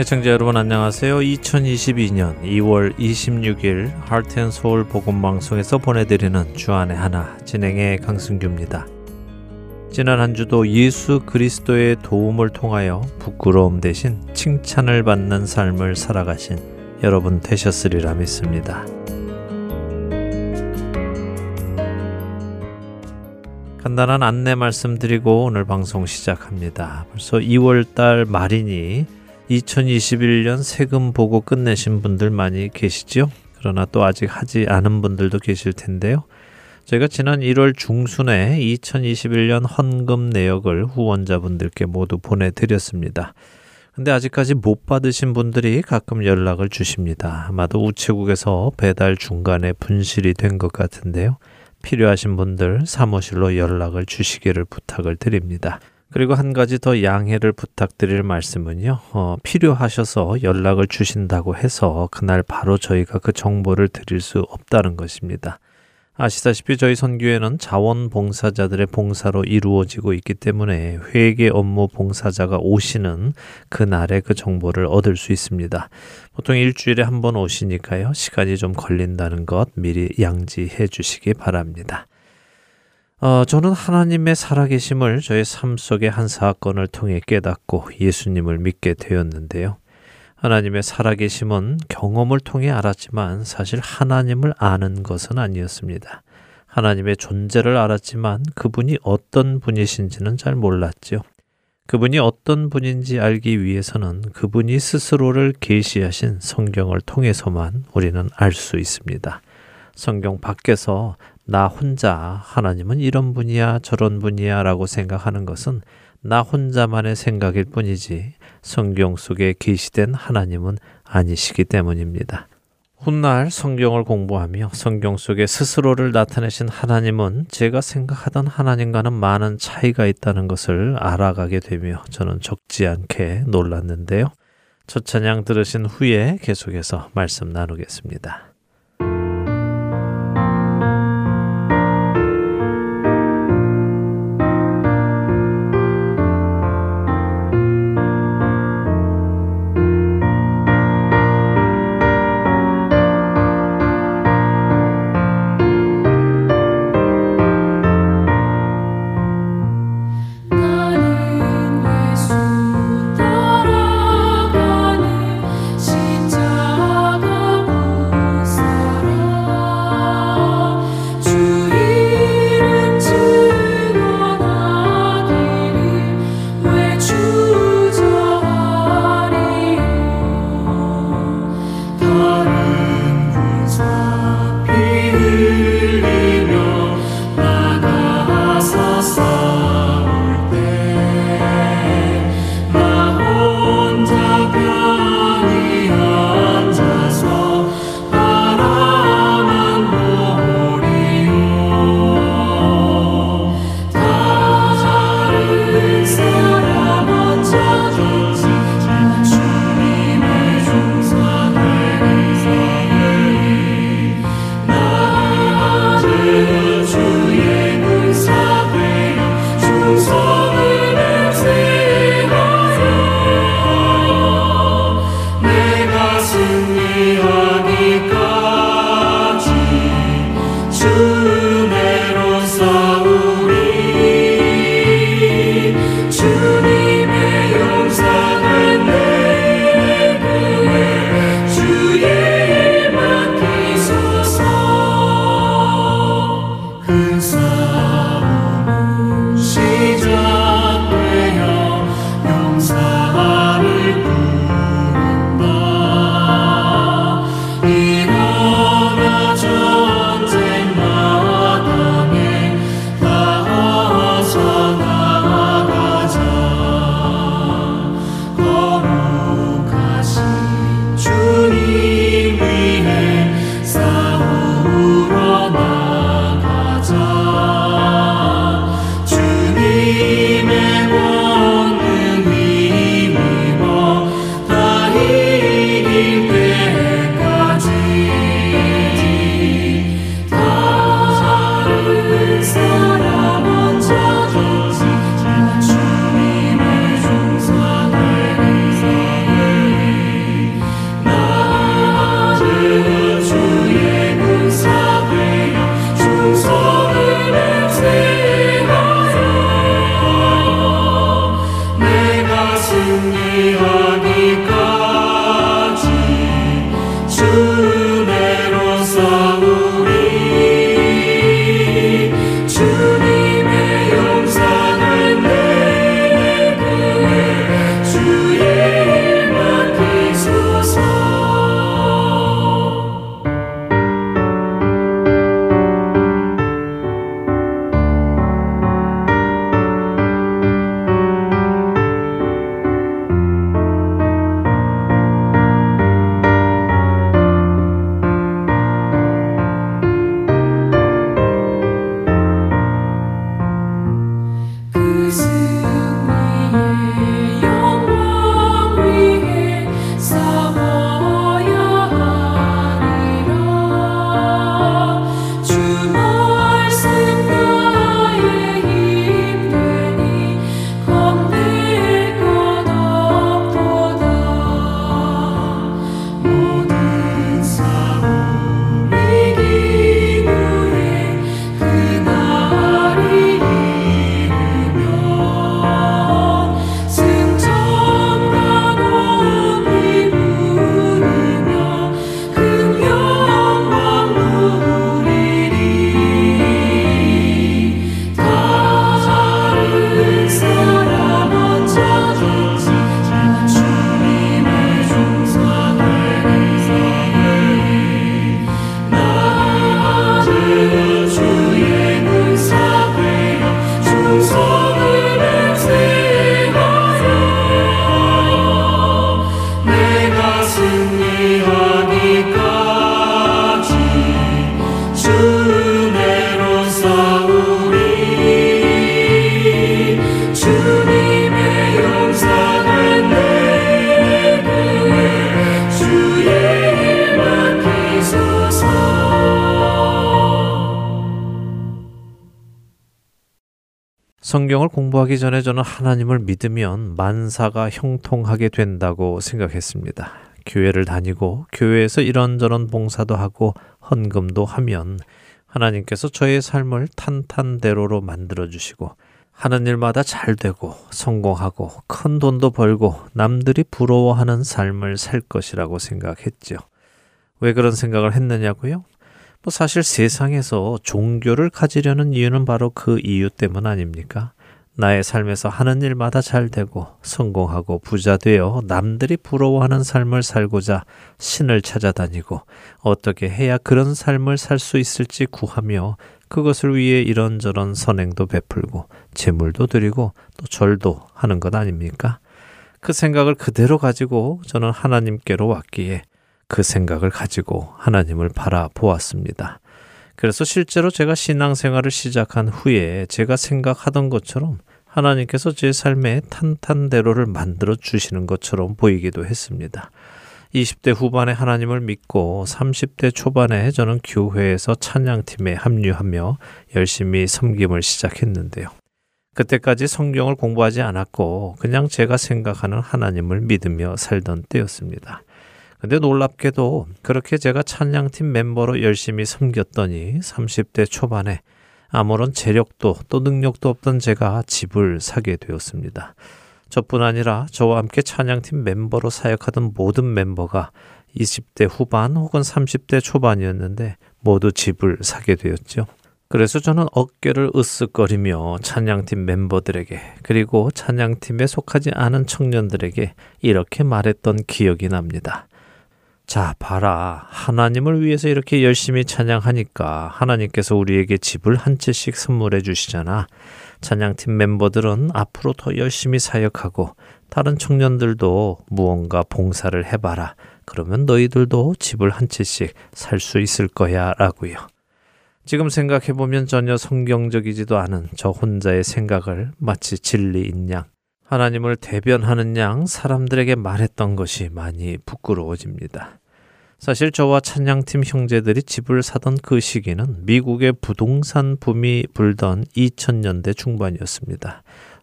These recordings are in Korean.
애청자 여러분 안녕하세요. 2022년 2월 26일 하트앤서울 복음방송에서 보내드리는 주안의 하나 진행의 강승규입니다. 지난 한 주도 예수 그리스도의 도움을 통하여 부끄러움 대신 칭찬을 받는 삶을 살아가신 여러분 되셨으리라 믿습니다. 간단한 안내 말씀드리고 오늘 방송 시작합니다. 벌써 2월 달 말이니 2021년 세금 보고 끝내신 분들 많이 계시죠? 그러나 또 아직 하지 않은 분들도 계실 텐데요. 저희가 지난 1월 중순에 2021년 헌금 내역을 후원자분들께 모두 보내드렸습니다. 근데 아직까지 못 받으신 분들이 가끔 연락을 주십니다. 아마도 우체국에서 배달 중간에 분실이 된 것 같은데요. 필요하신 분들 사무실로 연락을 주시기를 부탁을 드립니다. 그리고 한 가지 더 양해를 부탁드릴 말씀은요. 어, 필요하셔서 연락을 주신다고 해서 그날 바로 저희가 그 정보를 드릴 수 없다는 것입니다. 아시다시피 저희 선교회는 자원봉사자들의 봉사로 이루어지고 있기 때문에 회계 업무 봉사자가 오시는 그날에 그 정보를 얻을 수 있습니다. 보통 일주일에 한 번 오시니까요. 시간이 좀 걸린다는 것 미리 양지해 주시기 바랍니다. 어, 저는 하나님의 살아계심을 저의 삶 속의 한 사건을 통해 깨닫고 예수님을 믿게 되었는데요. 하나님의 살아계심은 경험을 통해 알았지만 사실 하나님을 아는 것은 아니었습니다. 하나님의 존재를 알았지만 그분이 어떤 분이신지는 잘 몰랐지요. 그분이 어떤 분인지 알기 위해서는 그분이 스스로를 계시하신 성경을 통해서만 우리는 알 수 있습니다. 성경 밖에서 나 혼자 하나님은 이런 분이야 저런 분이야 라고 생각하는 것은 나 혼자만의 생각일 뿐이지 성경 속에 계시된 하나님은 아니시기 때문입니다. 훗날 성경을 공부하며 성경 속에 스스로를 나타내신 하나님은 제가 생각하던 하나님과는 많은 차이가 있다는 것을 알아가게 되며 저는 적지 않게 놀랐는데요. 첫 찬양 들으신 후에 계속해서 말씀 나누겠습니다. 하기 전에 저는 하나님을 믿으면 만사가 형통하게 된다고 생각했습니다. 교회를 다니고 교회에서 이런저런 봉사도 하고 헌금도 하면 하나님께서 저의 삶을 탄탄대로로 만들어 주시고 하는 일마다 잘 되고 성공하고 큰 돈도 벌고 남들이 부러워하는 삶을 살 것이라고 생각했죠. 왜 그런 생각을 했느냐고요? 뭐 사실 세상에서 종교를 가지려는 이유는 바로 그 이유 때문 아닙니까? 나의 삶에서 하는 일마다 잘 되고 성공하고 부자 되어 남들이 부러워하는 삶을 살고자 신을 찾아다니고 어떻게 해야 그런 삶을 살 수 있을지 구하며 그것을 위해 이런저런 선행도 베풀고 재물도 드리고 또 절도 하는 것 아닙니까? 그 생각을 그대로 가지고 저는 하나님께로 왔기에 그 생각을 가지고 하나님을 바라보았습니다. 그래서 실제로 제가 신앙생활을 시작한 후에 제가 생각하던 것처럼 하나님께서 제 삶에 탄탄대로를 만들어 주시는 것처럼 보이기도 했습니다. 20대 후반에 하나님을 믿고 30대 초반에 저는 교회에서 찬양팀에 합류하며 열심히 섬김을 시작했는데요. 그때까지 성경을 공부하지 않았고 그냥 제가 생각하는 하나님을 믿으며 살던 때였습니다. 근데 놀랍게도 그렇게 제가 찬양팀 멤버로 열심히 섬겼더니 30대 초반에 아무런 재력도 또 능력도 없던 제가 집을 사게 되었습니다. 저뿐 아니라 저와 함께 찬양팀 멤버로 사역하던 모든 멤버가 20대 후반 혹은 30대 초반이었는데 모두 집을 사게 되었죠. 그래서 저는 어깨를 으쓱거리며 찬양팀 멤버들에게 그리고 찬양팀에 속하지 않은 청년들에게 이렇게 말했던 기억이 납니다. 자, 봐라. 하나님을 위해서 이렇게 열심히 찬양하니까 하나님께서 우리에게 집을 한 채씩 선물해 주시잖아. 찬양팀 멤버들은 앞으로 더 열심히 사역하고 다른 청년들도 무언가 봉사를 해봐라. 그러면 너희들도 집을 한 채씩 살 수 있을 거야. 라고요. 지금 생각해보면 전혀 성경적이지도 않은 저 혼자의 생각을 마치 진리인 양, 하나님을 대변하는 양 사람들에게 말했던 것이 많이 부끄러워집니다. 사실 저와 찬양팀 형제들이 집을 사던 그 시기는 미국의 부동산 붐이 불던 2000년대 중반이었습니다.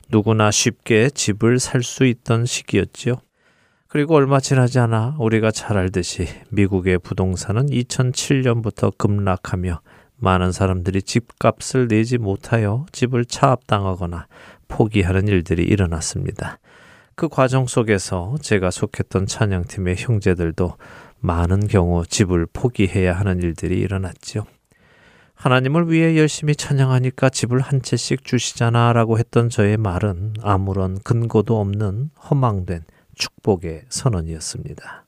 누구나 쉽게 집을 살 수 있던 시기였지요. 그리고 얼마 지나지 않아 우리가 잘 알듯이 미국의 부동산은 2007년부터 급락하며 많은 사람들이 집값을 내지 못하여 집을 차압당하거나 포기하는 일들이 일어났습니다. 그 과정 속에서 제가 속했던 찬양팀의 형제들도 많은 경우 집을 포기해야 하는 일들이 일어났지요. 하나님을 위해 열심히 찬양하니까 집을 한 채씩 주시잖아 라고 했던 저의 말은 아무런 근거도 없는 허망된 축복의 선언이었습니다.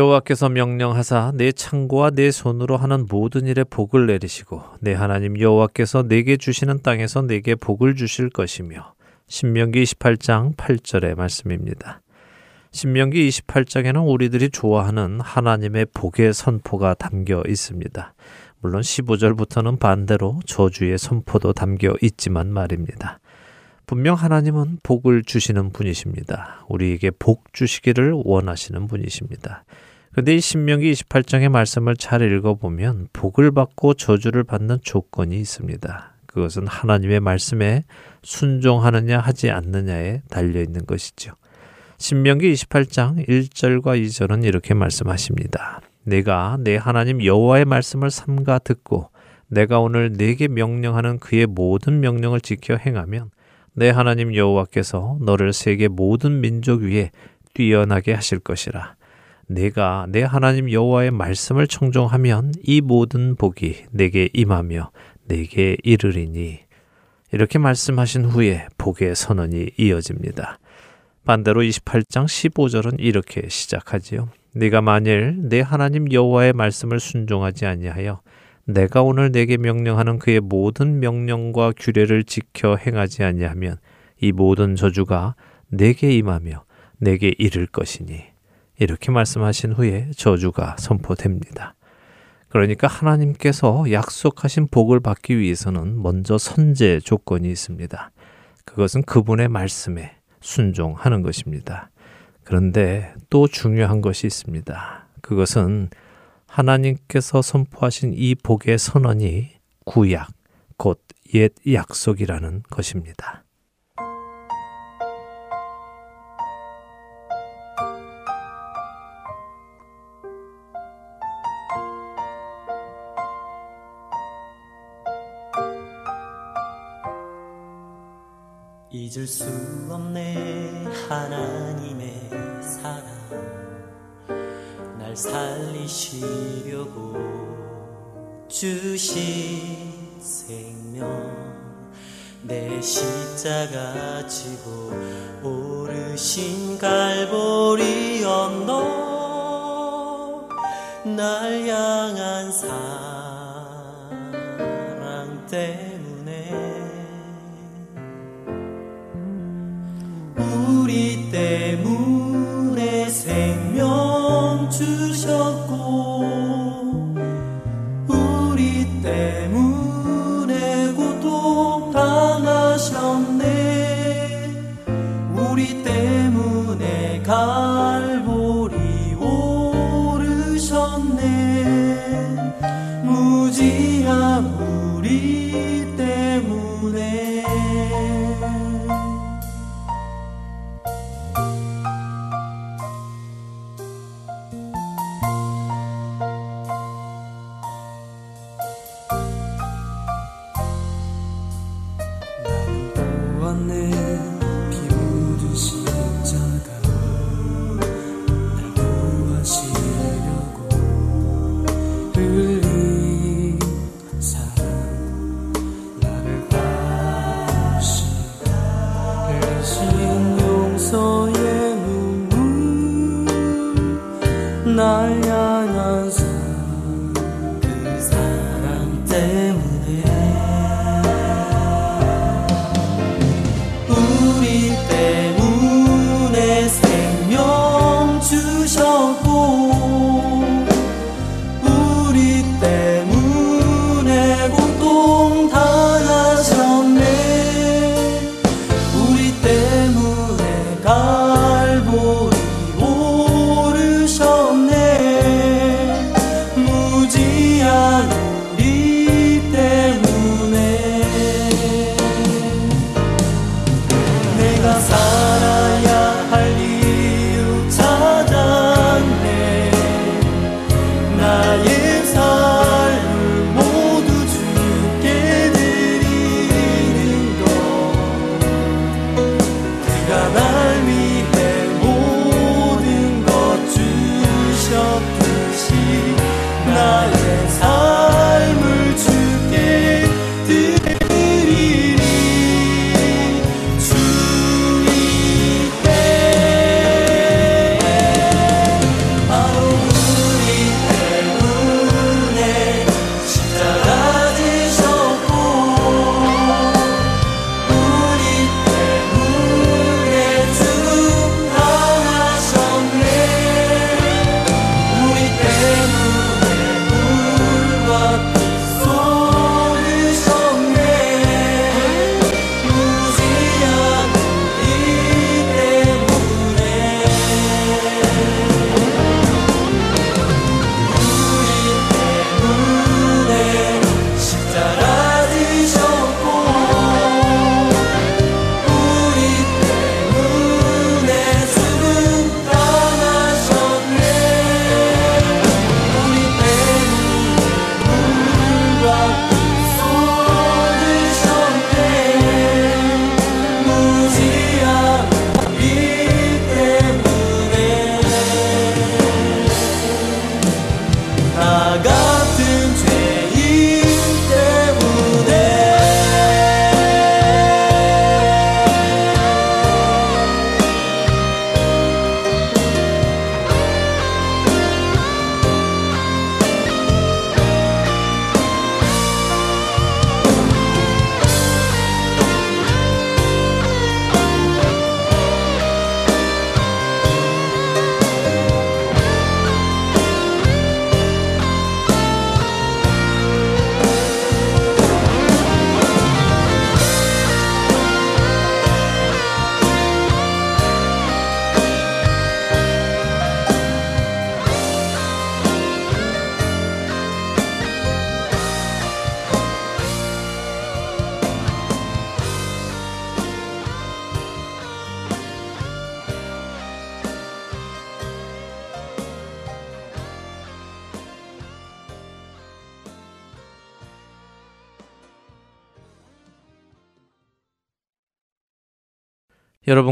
여호와께서 명령하사 내 창고와 내 손으로 하는 모든 일에 복을 내리시고 내 하나님 여호와께서 내게 주시는 땅에서 내게 복을 주실 것이며 신명기 28장 8절의 말씀입니다. 신명기 28장에는 우리들이 좋아하는 하나님의 복의 선포가 담겨 있습니다. 물론 15절부터는 반대로 저주의 선포도 담겨 있지만 말입니다. 분명 하나님은 복을 주시는 분이십니다. 우리에게 복 주시기를 원하시는 분이십니다. 그런데 이 신명기 28장의 말씀을 잘 읽어보면 복을 받고 저주를 받는 조건이 있습니다. 그것은 하나님의 말씀에 순종하느냐 하지 않느냐에 달려 있는 것이죠. 신명기 28장 1절과 2절은 이렇게 말씀하십니다. 내가 내 하나님 여호와의 말씀을 삼가 듣고 내가 오늘 내게 명령하는 그의 모든 명령을 지켜 행하면 내 하나님 여호와께서 너를 세계 모든 민족 위에 뛰어나게 하실 것이라. 내가 내 하나님 여호와의 말씀을 청종하면 이 모든 복이 내게 임하며 내게 이르리니 이렇게 말씀하신 후에 복의 선언이 이어집니다. 반대로 28장 15절은 이렇게 시작하지요. 네가 만일 내 하나님 여호와의 말씀을 순종하지 아니하여 내가 오늘 내게 명령하는 그의 모든 명령과 규례를 지켜 행하지 아니하면 이 모든 저주가 내게 임하며 내게 이를 것이니 이렇게 말씀하신 후에 저주가 선포됩니다. 그러니까 하나님께서 약속하신 복을 받기 위해서는 먼저 선제 조건이 있습니다. 그것은 그분의 말씀에 순종하는 것입니다. 그런데 또 중요한 것이 있습니다. 그것은 하나님께서 선포하신 이 복의 선언이 구약, 곧 옛 약속이라는 것입니다. 잊을 수 없네 하나님의 사랑. 날 살리시려고 주신 생명. 내 십자가 지고 오르신 갈보리 언덕 날 향한 사랑 때 오르셨네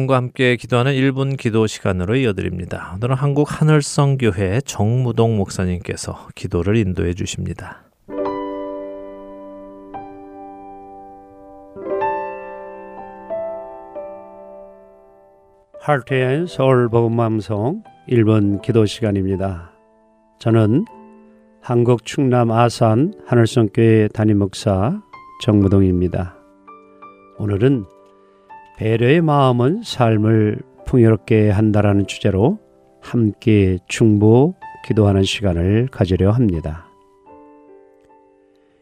여러분과 함께 기도하는 1분 기도 시간으로 이어드립니다. 오늘은 한국 하늘성 교회 정무동 목사님께서 기도를 인도해 주십니다. 할트의 서울 복음방송 1번 기도 시간입니다. 저는 한국 충남 아산 하늘성교회 담임 목사 정무동입니다. 오늘은 배려의 마음은 삶을 풍요롭게 한다라는 주제로 함께 중보 기도하는 시간을 가지려 합니다.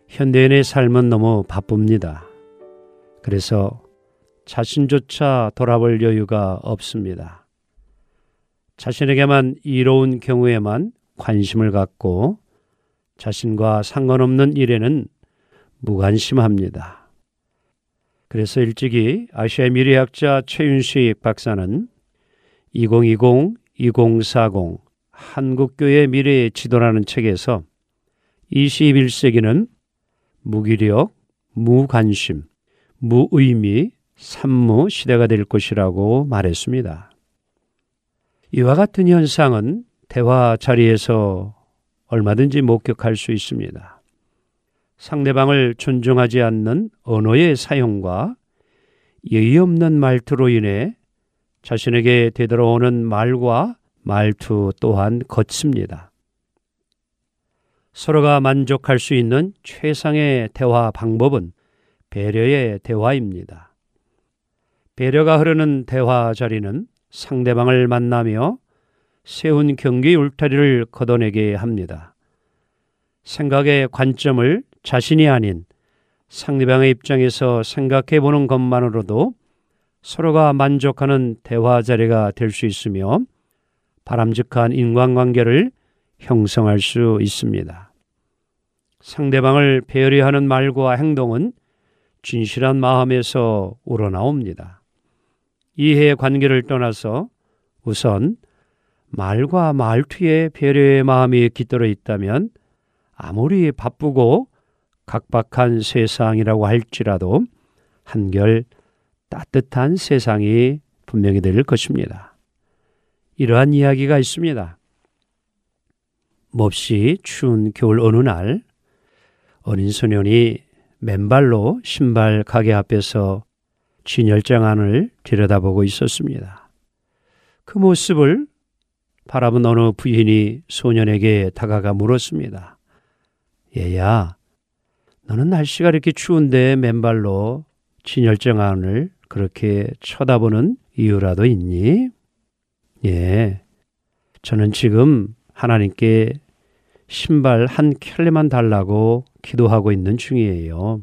현대인의 삶은 너무 바쁩니다. 그래서 자신조차 돌아볼 여유가 없습니다. 자신에게만 이로운 경우에만 관심을 갖고 자신과 상관없는 일에는 무관심합니다. 그래서 일찍이 아시아 미래학자 최윤식 박사는 2020-2040 한국교회 미래의 지도라는 책에서 21세기는 무기력, 무관심, 무의미, 산무 시대가 될 것이라고 말했습니다. 이와 같은 현상은 대화 자리에서 얼마든지 목격할 수 있습니다. 상대방을 존중하지 않는 언어의 사용과 예의 없는 말투로 인해 자신에게 되돌아오는 말과 말투 또한 거칩니다. 서로가 만족할 수 있는 최상의 대화 방법은 배려의 대화입니다. 배려가 흐르는 대화 자리는 상대방을 만나며 세운 경기 울타리를 걷어내게 합니다. 생각의 관점을 자신이 아닌 상대방의 입장에서 생각해 보는 것만으로도 서로가 만족하는 대화 자리가 될 수 있으며 바람직한 인간관계를 형성할 수 있습니다. 상대방을 배려하는 말과 행동은 진실한 마음에서 우러나옵니다. 이해 관계를 떠나서 우선 말과 말투에 배려의 마음이 깃들어 있다면 아무리 바쁘고 각박한 세상이라고 할지라도 한결 따뜻한 세상이 분명히 될 것입니다. 이러한 이야기가 있습니다. 몹시 추운 겨울 어느 날 어린 소년이 맨발로 신발 가게 앞에서 진열장 안을 들여다보고 있었습니다. 그 모습을 바라본 어느 부인이 소년에게 다가가 물었습니다. 얘야, 너는 날씨가 이렇게 추운데 맨발로 진열장 안을 그렇게 쳐다보는 이유라도 있니? 예, 저는 지금 하나님께 신발 한 켤레만 달라고 기도하고 있는 중이에요.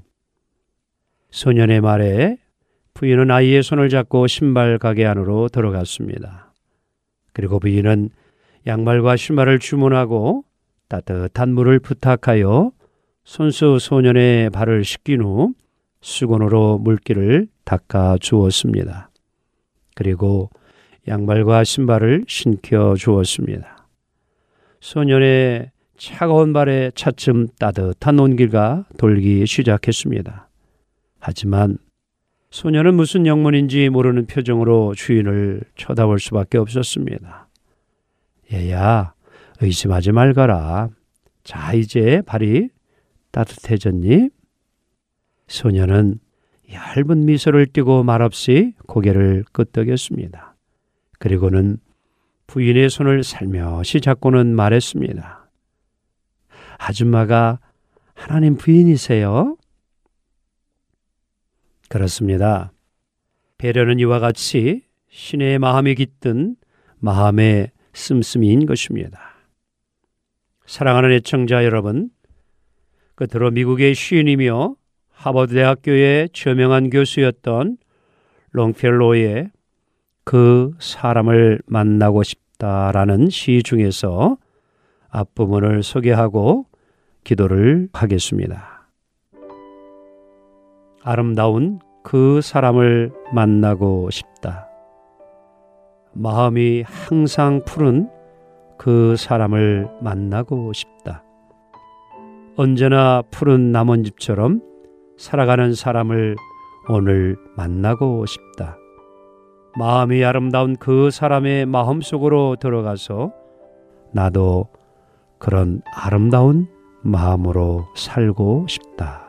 소년의 말에 부인은 아이의 손을 잡고 신발 가게 안으로 들어갔습니다. 그리고 부인은 양말과 신발을 주문하고 따뜻한 물을 부탁하여 손수 소년의 발을 씻긴 후 수건으로 물기를 닦아 주었습니다. 그리고 양말과 신발을 신겨 주었습니다. 소년의 차가운 발에 차츰 따뜻한 온기가 돌기 시작했습니다. 하지만 소녀는 무슨 영문인지 모르는 표정으로 주인을 쳐다볼 수밖에 없었습니다. 얘야, 의심하지 말거라. 자, 이제 발이 따뜻해졌니? 소녀는 얇은 미소를 띠고 말없이 고개를 끄덕였습니다. 그리고는 부인의 손을 살며시 잡고는 말했습니다. 아줌마가 하나님 부인이세요? 그렇습니다. 배려는 이와 같이 신의 마음이 깃든 마음의 씀씀이인 것입니다. 사랑하는 애청자 여러분, 끝으로 미국의 시인이며 하버드 대학교의 저명한 교수였던 롱펠로의 그 사람을 만나고 싶다라는 시 중에서 앞부분을 소개하고 기도를 하겠습니다. 아름다운 그 사람을 만나고 싶다. 마음이 항상 푸른 그 사람을 만나고 싶다. 언제나 푸른 나뭇잎처럼 살아가는 사람을 오늘 만나고 싶다. 마음이 아름다운 그 사람의 마음 속으로 들어가서 나도 그런 아름다운 마음으로 살고 싶다.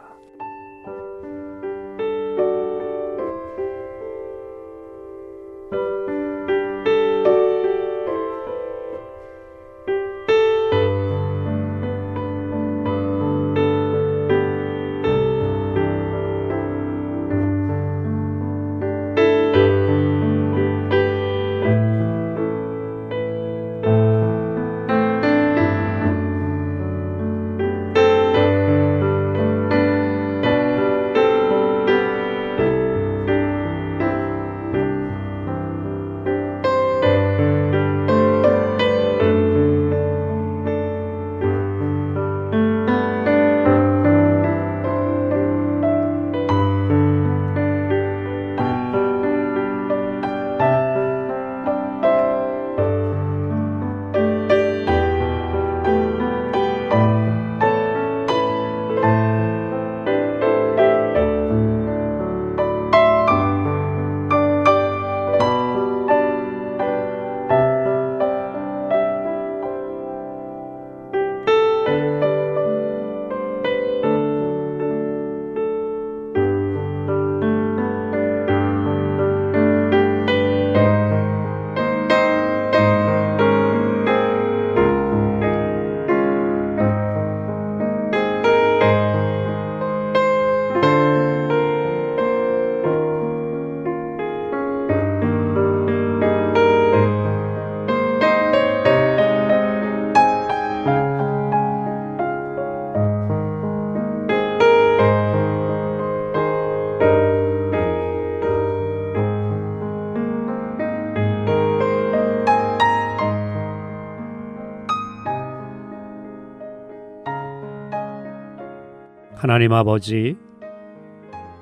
하나님 아버지,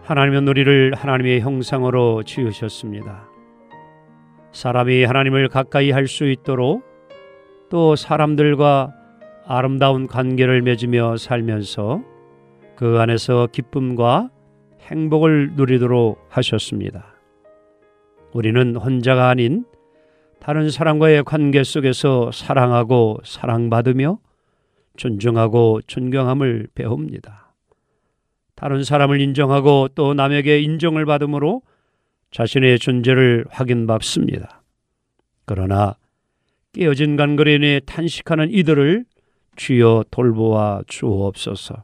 하나님은 우리를 하나님의 형상으로 지으셨습니다. 사람이 하나님을 가까이 할 수 있도록 또 사람들과 아름다운 관계를 맺으며 살면서 그 안에서 기쁨과 행복을 누리도록 하셨습니다. 우리는 혼자가 아닌 다른 사람과의 관계 속에서 사랑하고 사랑받으며 존중하고 존경함을 배웁니다. 다른 사람을 인정하고 또 남에게 인정을 받음으로 자신의 존재를 확인받습니다. 그러나 깨어진 간거리에 탄식하는 이들을 주여 돌보아 주옵소서.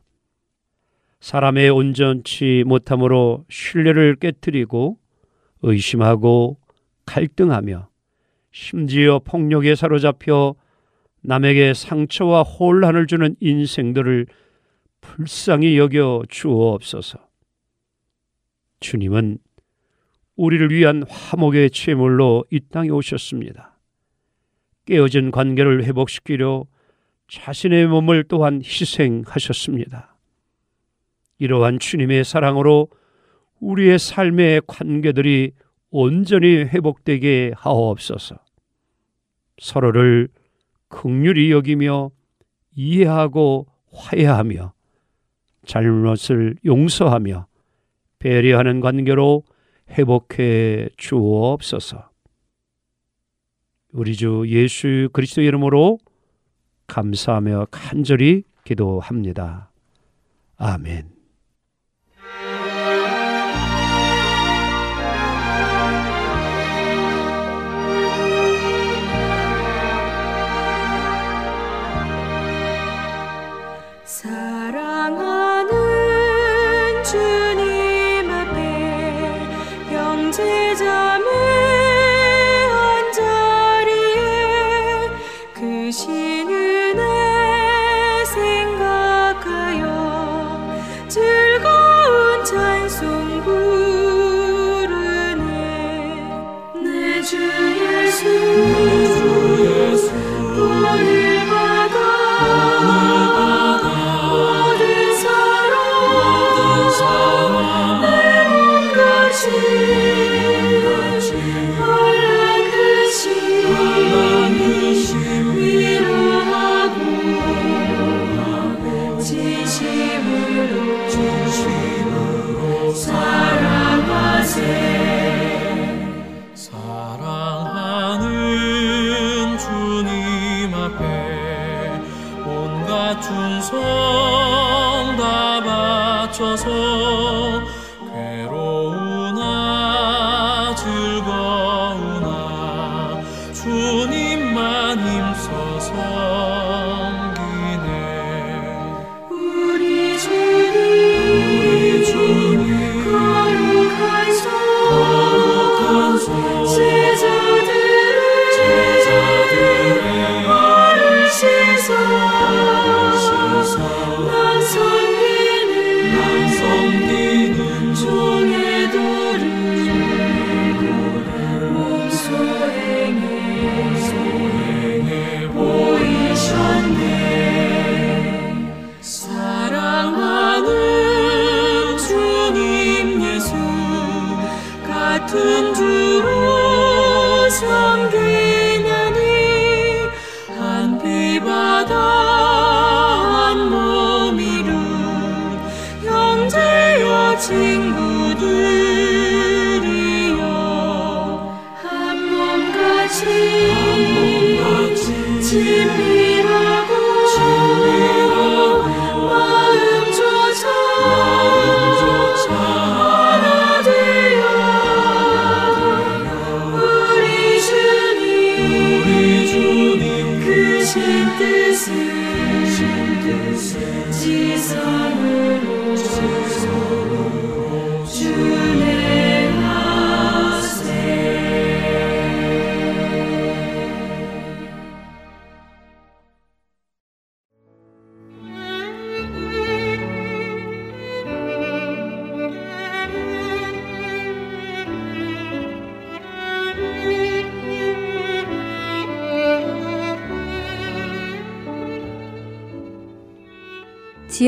사람의 온전치 못함으로 신뢰를 깨뜨리고 의심하고 갈등하며 심지어 폭력에 사로잡혀 남에게 상처와 혼란을 주는 인생들을 불쌍히 여겨 주옵소서. 주님은 우리를 위한 화목의 제물로 이 땅에 오셨습니다. 깨어진 관계를 회복시키려 자신의 몸을 또한 희생하셨습니다. 이러한 주님의 사랑으로 우리의 삶의 관계들이 온전히 회복되게 하옵소서. 서로를 극률이 여기며 이해하고 화해하며 잘못을 용서하며 배려하는 관계로 회복해 주옵소서. 우리 주 예수 그리스도 이름으로 감사하며 간절히 기도합니다. 아멘.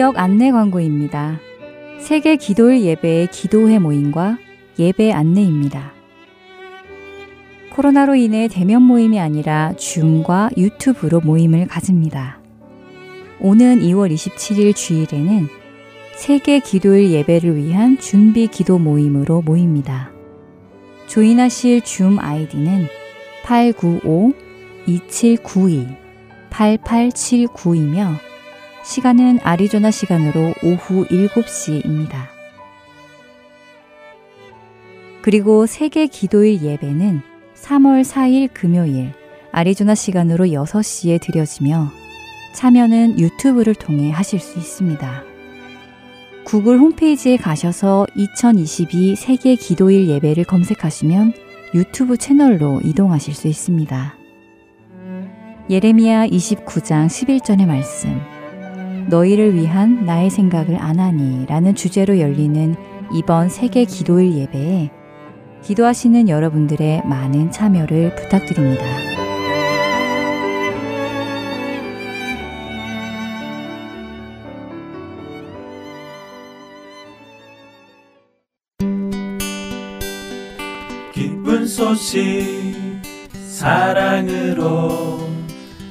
지역 안내 광고입니다. 세계 기도일 예배의 기도회 모임과 예배 안내입니다. 코로나로 인해 대면 모임이 아니라 줌과 유튜브로 모임을 가집니다. 오는 2월 27일 주일에는 세계 기도일 예배를 위한 준비 기도 모임으로 모입니다. 조인하실 줌 아이디는 895-2792-8879이며 시간은 아리조나 시간으로 오후 7시입니다. 그리고 세계 기도일 예배는 3월 4일 금요일 아리조나 시간으로 6시에 드려지며 참여는 유튜브를 통해 하실 수 있습니다. 구글 홈페이지에 가셔서 2022 세계 기도일 예배를 검색하시면 유튜브 채널로 이동하실 수 있습니다. 예레미야 29장 11절의 말씀. 너희를 위한 나의 생각을 안 하니 라는 주제로 열리는 이번 세계 기도일 예배에 기도하시는 여러분들의 많은 참여를 부탁드립니다. 기쁜 소식 사랑으로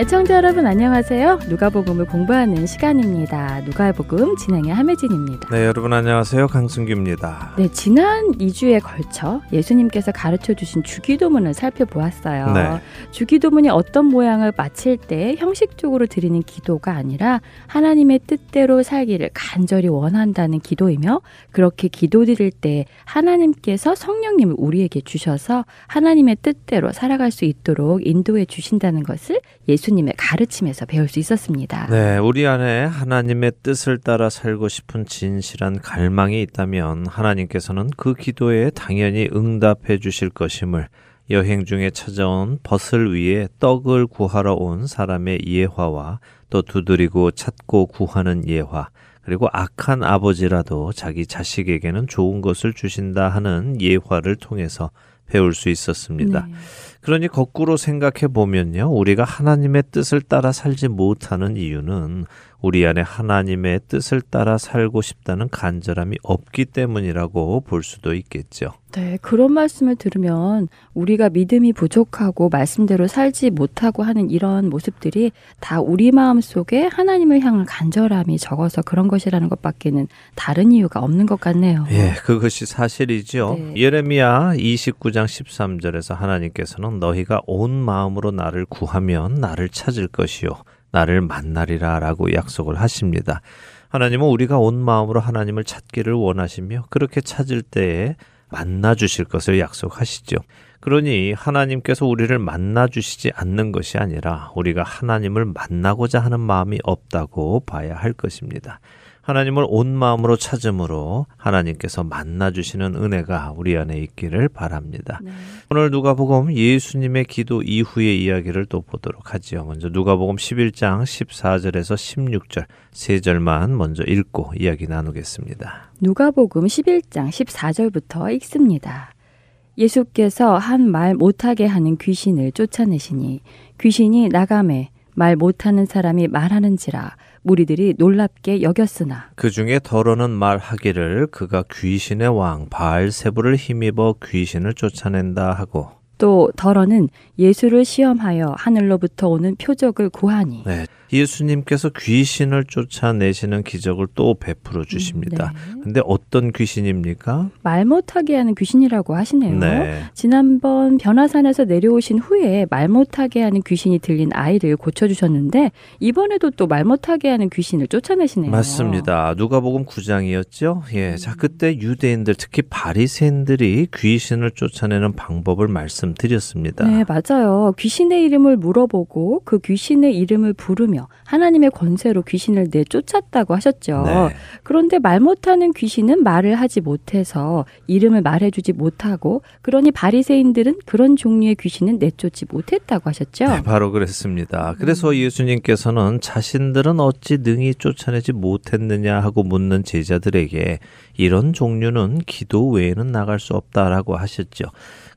애청자 여러분 안녕하세요. 누가복음을 공부하는 시간입니다. 누가복음 진행의 함혜진입니다. 네, 여러분 안녕하세요. 강승규입니다. 네, 지난 2주에 걸쳐 예수님께서 가르쳐 주신 주기도문을 살펴보았어요. 네. 주기도문이 어떤 모양을 마칠 때 형식적으로 드리는 기도가 아니라 하나님의 뜻대로 살기를 간절히 원한다는 기도이며 그렇게 기도 드릴 때 하나님께서 성령님을 우리에게 주셔서 하나님의 뜻대로 살아갈 수 있도록 인도해 주신다는 것을 예수 님의 가르침에서 배울 수 있었습니다. 네, 우리 안에 하나님의 뜻을 따라 살고 싶은 진실한 갈망이 있다면 하나님께서는 그 기도에 당연히 응답해 주실 것임을 여행 중에 찾아온 벗을 위해 떡을 구하러 온 사람의 예화와 또 두드리고 찾고 구하는 예화 그리고 악한 아버지라도 자기 자식에게는 좋은 것을 주신다 하는 예화를 통해서 배울 수 있었습니다. 네. 그러니 거꾸로 생각해 보면요. 우리가 하나님의 뜻을 따라 살지 못하는 이유는 우리 안에 하나님의 뜻을 따라 살고 싶다는 간절함이 없기 때문이라고 볼 수도 있겠죠. 네, 그런 말씀을 들으면 우리가 믿음이 부족하고 말씀대로 살지 못하고 하는 이런 모습들이 다 우리 마음 속에 하나님을 향한 간절함이 적어서 그런 것이라는 것밖에는 다른 이유가 없는 것 같네요. 예, 그것이 사실이죠. 네. 예레미야 29장 13절에서 하나님께서는 너희가 온 마음으로 나를 구하면 나를 찾을 것이요. 나를 만나리라 라고 약속을 하십니다. 하나님은 우리가 온 마음으로 하나님을 찾기를 원하시며 그렇게 찾을 때에 만나 주실 것을 약속하시죠. 그러니 하나님께서 우리를 만나 주시지 않는 것이 아니라 우리가 하나님을 만나고자 하는 마음이 없다고 봐야 할 것입니다. 하나님을 온 마음으로 찾음으로 하나님께서 만나 주시는 은혜가 우리 안에 있기를 바랍니다. 네. 오늘 누가복음 예수님의 기도 이후의 이야기를 또 보도록 하지요. 먼저 누가복음 11장 14절에서 16절 세 절만 먼저 읽고 이야기 나누겠습니다. 누가복음 11장 14절부터 읽습니다. 예수께서 한 말 못하게 하는 귀신을 쫓아내시니 귀신이 나감에 말 못하는 사람이 말하는지라 무리들이 놀랍게 여겼으나 그 중에 더러는 말하기를 그가 귀신의 왕 바알세부를 힘입어 귀신을 쫓아낸다 하고 또 더러는 예수를 시험하여 하늘로부터 오는 표적을 구하니 네, 예수님께서 귀신을 쫓아내시는 기적을 또 베풀어 주십니다. 네. 근데 어떤 귀신입니까? 말 못하게 하는 귀신이라고 하시네요. 네. 지난번 변화산에서 내려오신 후에 말 못하게 하는 귀신이 들린 아이를 고쳐주셨는데 이번에도 또 말 못하게 하는 귀신을 쫓아내시네요. 맞습니다. 누가복음 9장이었죠. 예. 자, 그때 유대인들 특히 바리새인들이 귀신을 쫓아내는 방법을 말씀드렸습니다. 네, 맞아요. 귀신의 이름을 물어보고 그 귀신의 이름을 부르 며 하나님의 권세로 귀신을 내쫓았다고 하셨죠. 네. 그런데 말 못하는 귀신은 말을 하지 못해서 이름을 말해주지 못하고 그러니 바리새인들은 그런 종류의 귀신은 내쫓지 못했다고 하셨죠. 네, 바로 그랬습니다. 그래서 예수님께서는 자신들은 어찌 능히 쫓아내지 못했느냐 하고 묻는 제자들에게 이런 종류는 기도 외에는 나갈 수 없다라고 하셨죠.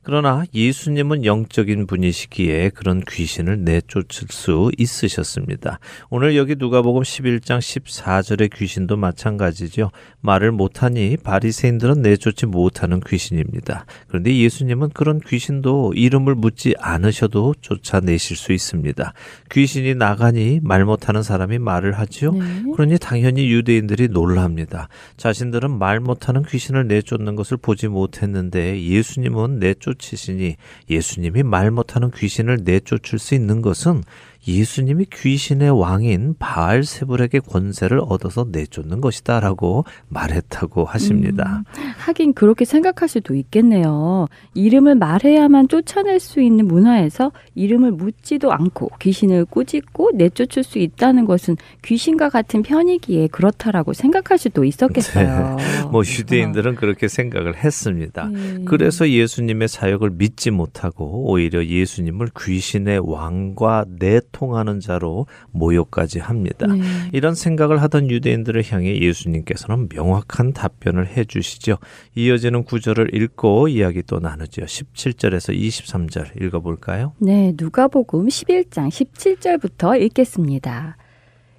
그러나 예수님은 영적인 분이시기에 그런 귀신을 내쫓을 수 있으셨습니다. 오늘 여기 누가복음 11장 14절의 귀신도 마찬가지죠. 말을 못하니 바리새인들은 내쫓지 못하는 귀신입니다. 그런데 예수님은 그런 귀신도 이름을 묻지 않으셔도 쫓아내실 수 있습니다. 귀신이 나가니 말 못하는 사람이 말을 하지요. 네. 그러니 당연히 유대인들이 놀랍니다. 자신들은 말 못하는 귀신을 내쫓는 것을 보지 못했는데 예수님은 내쫓으시니 예수님이 말 못하는 귀신을 내쫓을 수 있는 것은 예수님이 귀신의 왕인 바알세불에게 권세를 얻어서 내쫓는 것이다라고 말했다고 하십니다. 하긴 그렇게 생각할 수도 있겠네요. 이름을 말해야만 쫓아낼 수 있는 문화에서 이름을 묻지도 않고 귀신을 꾸짖고 내쫓을 수 있다는 것은 귀신과 같은 편이기에 그렇다라고 생각할 수도 있었겠어요. 뭐 유대인들은 그렇게 생각을 했습니다. 네. 그래서 예수님의 사역을 믿지 못하고 오히려 예수님을 귀신의 왕과 내 통하는 자로 모욕까지 합니다. 네. 이런 생각을 하던 유대인들을 향해 예수님께서는 명확한 답변을 해 주시죠. 이어지는 구절을 읽고 이야기 또 나누죠. 17절에서 23절 읽어 볼까요? 네, 누가복음 11장 17절부터 읽겠습니다.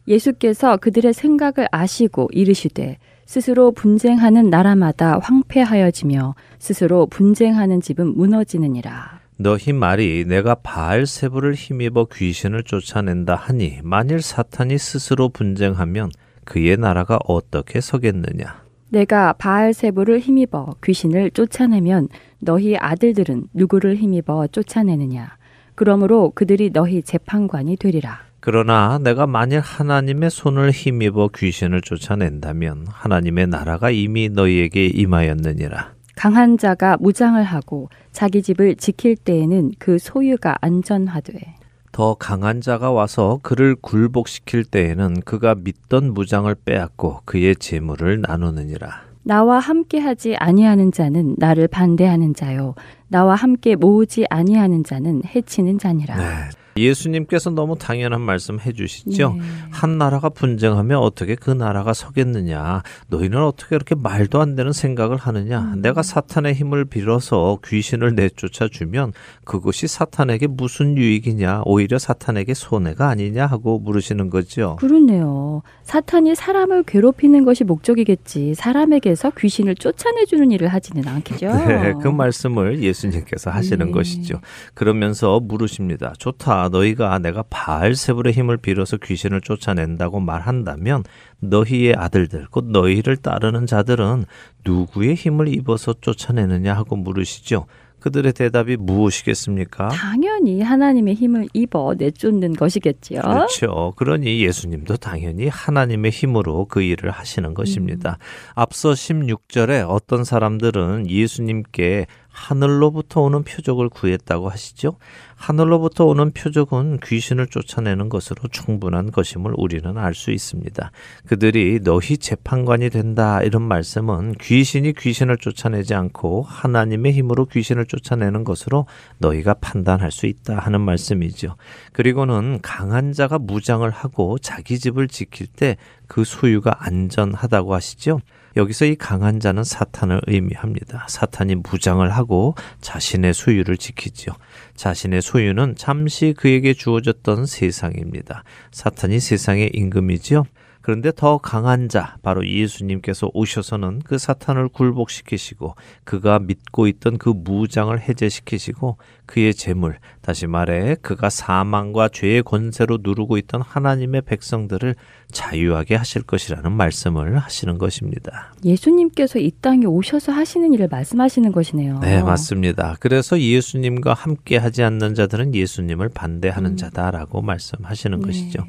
예수께서 그들의 생각을 아시고 이르시되 스스로 분쟁하는 나라마다 황폐하여지며 스스로 분쟁하는 집은 무너지느니라. 너희 말이 내가 바알 세부를 힘입어 귀신을 쫓아낸다 하니 만일 사탄이 스스로 분쟁하면 그의 나라가 어떻게 서겠느냐? 내가 바알 세부를 힘입어 귀신을 쫓아내면 너희 아들들은 누구를 힘입어 쫓아내느냐? 그러므로 그들이 너희 재판관이 되리라. 그러나 내가 만일 하나님의 손을 힘입어 귀신을 쫓아낸다면 하나님의 나라가 이미 너희에게 임하였느니라. 강한 자가 무장을 하고 자기 집을 지킬 때에는 그 소유가 안전하되 더 강한 자가 와서 그를 굴복시킬 때에는 그가 믿던 무장을 빼앗고 그의 재물을 나누느니라. 나와 함께 하지 아니하는 자는 나를 반대하는 자요 나와 함께 모으지 아니하는 자는 해치는 자니라. 네. 예수님께서 너무 당연한 말씀 해주시죠. 네. 한 나라가 분쟁하면 어떻게 그 나라가 서겠느냐? 너희는 어떻게 이렇게 말도 안 되는 생각을 하느냐? 음. 내가 사탄의 힘을 빌어서 귀신을 내쫓아 주면 그것이 사탄에게 무슨 유익이냐? 오히려 사탄에게 손해가 아니냐 하고 물으시는 거죠. 그렇네요. 사탄이 사람을 괴롭히는 것이 목적이겠지. 사람에게서 귀신을 쫓아내주는 일을 하지는 않겠죠. 네, 그 말씀을 예수님께서 하시는 네. 것이죠. 그러면서 물으십니다. 좋다. 너희가 내가 바알세불의 힘을 빌어서 귀신을 쫓아낸다고 말한다면 너희의 아들들, 곧 너희를 따르는 자들은 누구의 힘을 입어서 쫓아내느냐 하고 물으시죠. 그들의 대답이 무엇이겠습니까? 당연히 하나님의 힘을 입어 내쫓는 것이겠지요. 그렇죠. 그러니 예수님도 당연히 하나님의 힘으로 그 일을 하시는 것입니다. 앞서 16절에 어떤 사람들은 예수님께 하늘로부터 오는 표적을 구했다고 하시죠. 하늘로부터 오는 표적은 귀신을 쫓아내는 것으로 충분한 것임을 우리는 알 수 있습니다. 그들이 너희 재판관이 된다 이런 말씀은 귀신이 귀신을 쫓아내지 않고 하나님의 힘으로 귀신을 쫓아내는 것으로 너희가 판단할 수 있다 하는 말씀이죠. 그리고는 강한 자가 무장을 하고 자기 집을 지킬 때그 소유가 안전하다고 하시죠. 여기서 이 강한 자는 사탄을 의미합니다. 사탄이 무장을 하고 자신의 소유를 지키지요. 자신의 소유는 잠시 그에게 주어졌던 세상입니다. 사탄이 세상의 임금이지요. 그런데 더 강한 자, 바로 예수님께서 오셔서는 그 사탄을 굴복시키시고 그가 믿고 있던 그 무장을 해제시키시고 그의 재물, 다시 말해 그가 사망과 죄의 권세로 누르고 있던 하나님의 백성들을 자유하게 하실 것이라는 말씀을 하시는 것입니다. 예수님께서 이 땅에 오셔서 하시는 일을 말씀하시는 것이네요. 네, 맞습니다. 그래서 예수님과 함께 하지 않는 자들은 예수님을 반대하는 음. 자다라고 말씀하시는 네. 것이죠.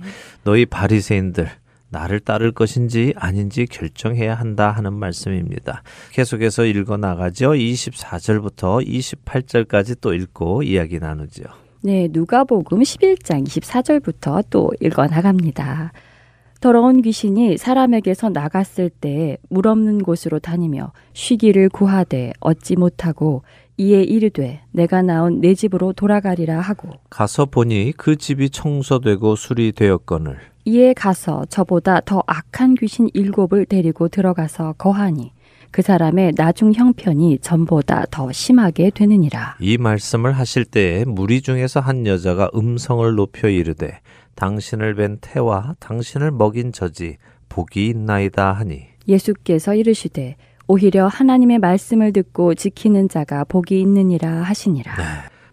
너희 바리새인들 나를 따를 것인지 아닌지 결정해야 한다 하는 말씀입니다. 계속해서 읽어 나가죠. 24절부터 28절까지 또 읽고 이야기 나누죠. 네, 누가복음 11장 24절부터 또 읽어 나갑니다. 더러운 귀신이 사람에게서 나갔을 때 물 없는 곳으로 다니며 쉬기를 구하되 얻지 못하고 이에 이르되 내가 나온 내 집으로 돌아가리라 하고 가서 보니 그 집이 청소되고 수리되었거늘 이에 가서 저보다 더 악한 귀신 일곱을 데리고 들어가서 거하니 그 사람의 나중 형편이 전보다 더 심하게 되느니라. 이 말씀을 하실 때에 무리 중에서 한 여자가 음성을 높여 이르되 당신을 뵌 태와 당신을 먹인 저지 복이 있나이다 하니 예수께서 이르시되 오히려 하나님의 말씀을 듣고 지키는 자가 복이 있느니라 하시니라.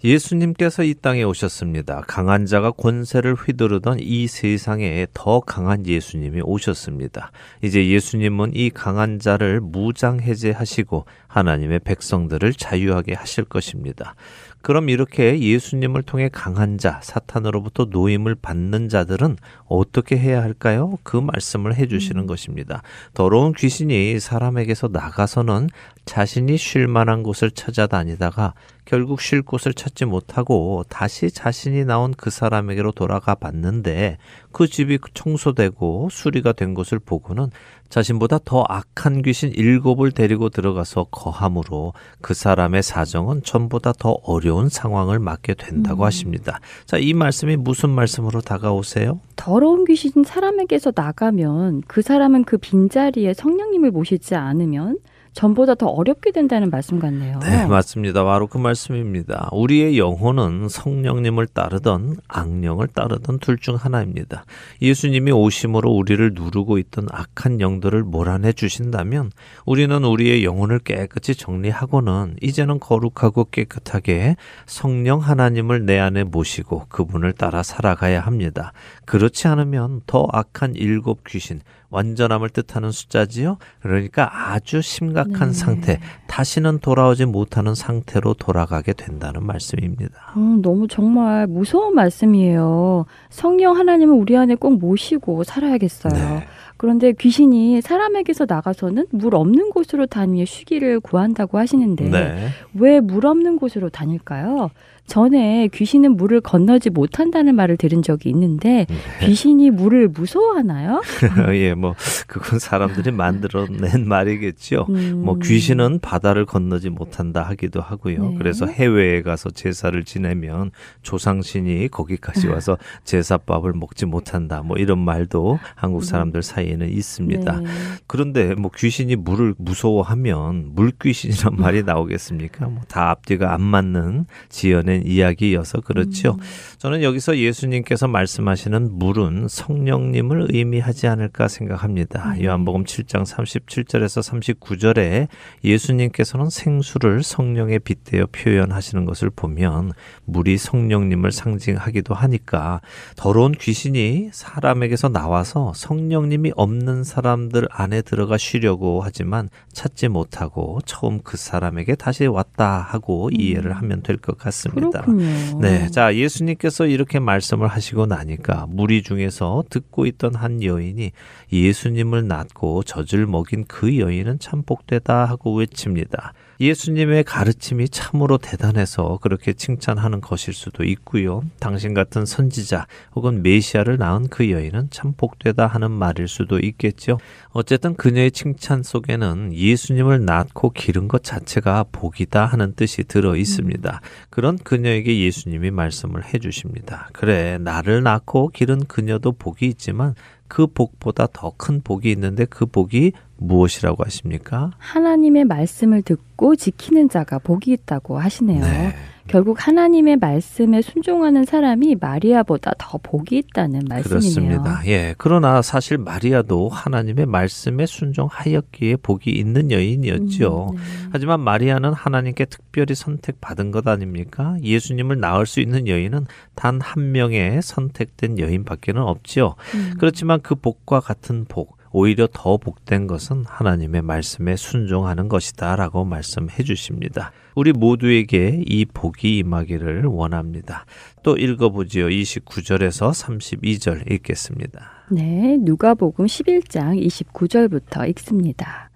예수님께서 이 땅에 오셨습니다. 강한 자가 권세를 휘두르던 이 세상에 더 강한 예수님이 오셨습니다. 이제 예수님은 이 강한 자를 무장해제하시고 하나님의 백성들을 자유하게 하실 것입니다. 그럼 이렇게 예수님을 통해 강한 자, 사탄으로부터 노임을 받는 자들은 어떻게 해야 할까요? 그 말씀을 해주시는 것입니다. 더러운 귀신이 사람에게서 나가서는 자신이 쉴 만한 곳을 찾아다니다가 결국 쉴 곳을 찾지 못하고 다시 자신이 나온 그 사람에게로 돌아가 봤는데 그 집이 청소되고 수리가 된 것을 보고는 자신보다 더 악한 귀신 일곱을 데리고 들어가서 거함으로 그 사람의 사정은 전보다 더 어려운 상황을 맞게 된다고 하십니다. 자, 이 말씀이 무슨 말씀으로 다가오세요? 더러운 귀신 사람에게서 나가면 그 사람은 그 빈자리에 성령님을 모시지 않으면 전보다 더 어렵게 된다는 말씀 같네요. 네, 맞습니다. 바로 그 말씀입니다. 우리의 영혼은 성령님을 따르던 악령을 따르던 둘 중 하나입니다. 예수님이 오심으로 우리를 누르고 있던 악한 영들을 몰아내 주신다면 우리는 우리의 영혼을 깨끗이 정리하고는 이제는 거룩하고 깨끗하게 성령 하나님을 내 안에 모시고 그분을 따라 살아가야 합니다. 그렇지 않으면 더 악한 일곱 귀신, 완전함을 뜻하는 숫자지요. 그러니까 아주 심각한 네. 상태, 다시는 돌아오지 못하는 상태로 돌아가게 된다는 말씀입니다. 음, 너무 정말 무서운 말씀이에요. 성령 하나님을 우리 안에 꼭 모시고 살아야겠어요. 네. 그런데 귀신이 사람에게서 나가서는 물 없는 곳으로 다니며 쉬기를 구한다고 하시는데 네. 왜물 없는 곳으로 다닐까요? 전에 귀신은 물을 건너지 못한다는 말을 들은 적이 있는데 네. 귀신이 물을 무서워하나요? 예, 뭐 그건 사람들이 만들어낸 말이겠죠. 음. 뭐 귀신은 바다를 건너지 못한다 하기도 하고요. 네. 그래서 해외에 가서 제사를 지내면 조상신이 거기까지 와서 제사밥을 먹지 못한다. 뭐 이런 말도 한국 사람들 사이에는 있습니다. 네. 그런데 뭐 귀신이 물을 무서워하면 물귀신이란 말이 나오겠습니까? 뭐 다 앞뒤가 안 맞는 지어낸 이야기여서 그렇죠. 저는 여기서 예수님께서 말씀하시는 물은 성령님을 의미하지 않을까 생각합니다. 네. 요한복음 7장 37절에서 39절에 예수님께서는 생수를 성령에 빗대어 표현하시는 것을 보면 물이 성령님을 상징하기도 하니까 더러운 귀신이 사람에게서 나와서 성령님이 없는 사람들 안에 들어가 쉬려고 하지만 찾지 못하고 처음 그 사람에게 다시 왔다 하고 이해를 하면 될 것 같습니다. 그렇군요. 네, 자 예수님께서 이렇게 말씀을 하시고 나니까 무리 중에서 듣고 있던 한 여인이 예수님을 낳고 젖을 먹인 그 여인은 참 복되다 하고 외칩니다. 예수님의 가르침이 참으로 대단해서 그렇게 칭찬하는 것일 수도 있고요. 당신 같은 선지자 혹은 메시아를 낳은 그 여인은 참 복되다 하는 말일 수도 있겠죠. 어쨌든 그녀의 칭찬 속에는 예수님을 낳고 기른 것 자체가 복이다 하는 뜻이 들어 있습니다. 그런 그녀에게 예수님이 말씀을 해 주십니다. 그래, 나를 낳고 기른 그녀도 복이 있지만 그 복보다 더 큰 복이 있는데 그 복이 무엇이라고 하십니까? 하나님의 말씀을 듣고 지키는 자가 복이 있다고 하시네요. 네. 결국 하나님의 말씀에 순종하는 사람이 마리아보다 더 복이 있다는 말씀이네요. 그렇습니다. 예. 그러나 사실 마리아도 하나님의 말씀에 순종하였기에 복이 있는 여인이었죠. 음, 네. 하지만 마리아는 하나님께 특별히 선택받은 것 아닙니까? 예수님을 낳을 수 있는 여인은 단 한 명의 선택된 여인밖에는 없지요. 음. 그렇지만 그 복과 같은 복, 오히려 더 복된 것은 하나님의 말씀에 순종하는 것이다라고 말씀해 주십니다. 우리 모두에게 이 복이 임하기를 원합니다. 또 읽어보지요. 29절에서 32절 읽겠습니다. 네, 누가복음 11장 29절부터 읽습니다.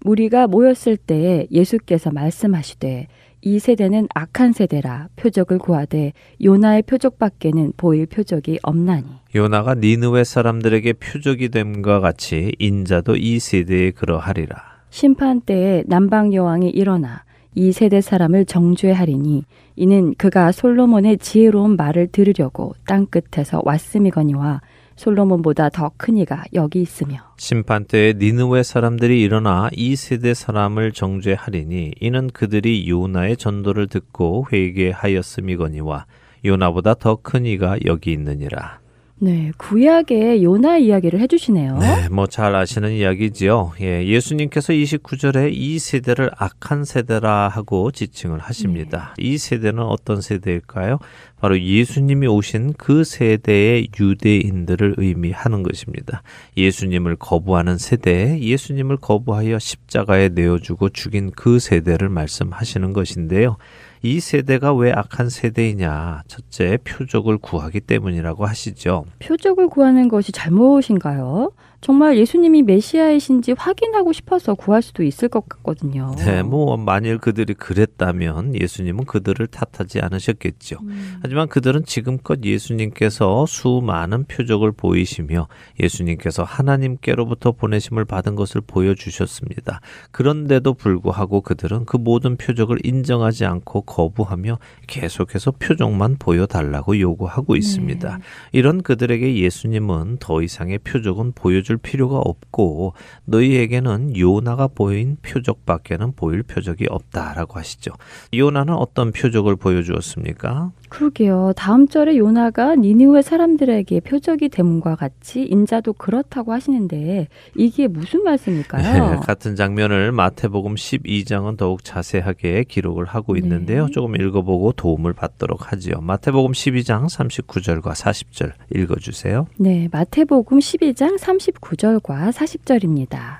무리가 모였을 때 예수께서 말씀하시되 이 세대는 악한 세대라 표적을 구하되 요나의 표적밖에는 보일 표적이 없나니 요나가 니느웨 사람들에게 표적이 됨과 같이 인자도 이 세대에 그러하리라. 심판 때에 남방 여왕이 일어나 이 세대 사람을 정죄하리니 이는 그가 솔로몬의 지혜로운 말을 들으려고 땅 끝에서 왔음이거니와 솔로몬보다 더 큰 이가 여기 있으며 심판 때에 니느웨 사람들이 일어나 이 세대 사람을 정죄하리니 이는 그들이 요나의 전도를 듣고 회개하였음이거니와 요나보다 더 큰 이가 여기 있느니라. 네, 구약의 요나 이야기를 해주시네요. 네, 뭐 잘 아시는 이야기지요. 예, 예수님께서 29절에 이 세대를 악한 세대라 하고 지칭을 하십니다. 이 세대는 어떤 세대일까요? 바로 예수님이 오신 그 세대의 유대인들을 의미하는 것입니다. 예수님을 거부하는 세대, 예수님을 거부하여 십자가에 내어주고 죽인 그 세대를 말씀하시는 것인데요. 이 세대가 왜 악한 세대이냐? 첫째, 표적을 구하기 때문이라고 하시죠. 표적을 구하는 것이 잘못인가요? 정말 예수님이 메시아이신지 확인하고 싶어서 구할 수도 있을 것 같거든요. 네, 뭐 만일 그들이 그랬다면 예수님은 그들을 탓하지 않으셨겠죠. 음. 하지만 그들은 지금껏 예수님께서 수많은 표적을 보이시며 예수님께서 하나님께로부터 보내심을 받은 것을 보여주셨습니다. 그런데도 불구하고 그들은 그 모든 표적을 인정하지 않고 거부하며 계속해서 표적만 보여달라고 요구하고 있습니다. 이런 그들에게 예수님은 더 이상의 표적은 보여 줄 필요가 없고 너희에게는 요나가 보인 표적밖에는 보일 표적이 없다라고 하시죠. 요나는 어떤 표적을 보여주었습니까? 그러게요. 다음 절에 요나가 니느웨 사람들에게 표적이 됨과 같이 인자도 그렇다고 하시는데 이게 무슨 말씀일까요? 네, 같은 장면을 마태복음 12장은 더욱 자세하게 기록을 하고 네. 있는데요. 조금 읽어보고 도움을 받도록 하지요. 마태복음 12장 39절과 40절 읽어주세요. 네, 마태복음 12장 39절과 40절입니다.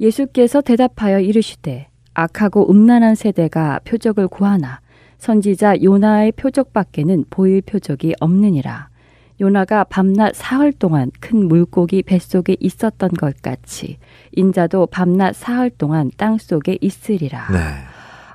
예수께서 대답하여 이르시되 악하고 음란한 세대가 표적을 구하나 선지자 요나의 표적밖에는 보일 표적이 없느니라. 요나가 밤낮 사흘 동안 큰 물고기 뱃속에 있었던 것 같이 인자도 밤낮 사흘 동안 땅 속에 있으리라. 네.